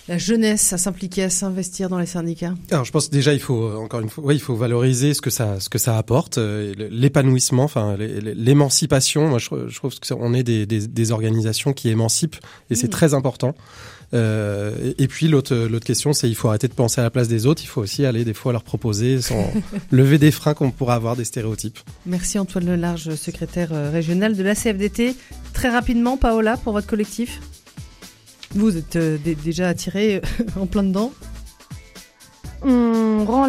la jeunesse à s'impliquer, à s'investir dans les syndicats Alors, je pense déjà il faut euh, encore une fois, ouais, il faut valoriser ce que ça, ce que ça apporte, euh, l'épanouissement, enfin l'é- l'é- l'émancipation. Moi, je, je trouve que c'est- on est des, des, des organisations qui émancipent, et c'est Mm. très important. Euh, et, et puis l'autre, l'autre question, c'est il faut arrêter de penser à la place des autres. Il faut aussi aller des fois leur proposer, sans [LAUGHS] lever des freins qu'on pourrait avoir des stéréotypes. Merci Antoine Lelarge, secrétaire régional de la CFDT. Très rapidement, Paola, pour votre collectif Vous êtes euh, dé- déjà attiré euh, [LAUGHS] en plein dedans on rend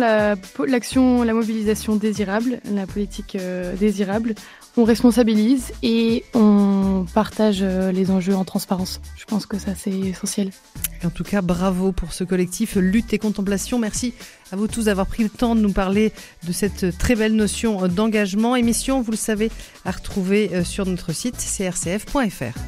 l'action, la, mobilisation désirable, la politique euh, désirable, on responsabilise et on partage les enjeux en transparence. Je pense que ça c'est essentiel. En tout cas, bravo pour ce collectif Lutte et Contemplation. Merci à vous tous d'avoir pris le temps de nous parler de cette très belle notion d'engagement. Émission, vous le savez, à retrouver sur notre site crcf.fr.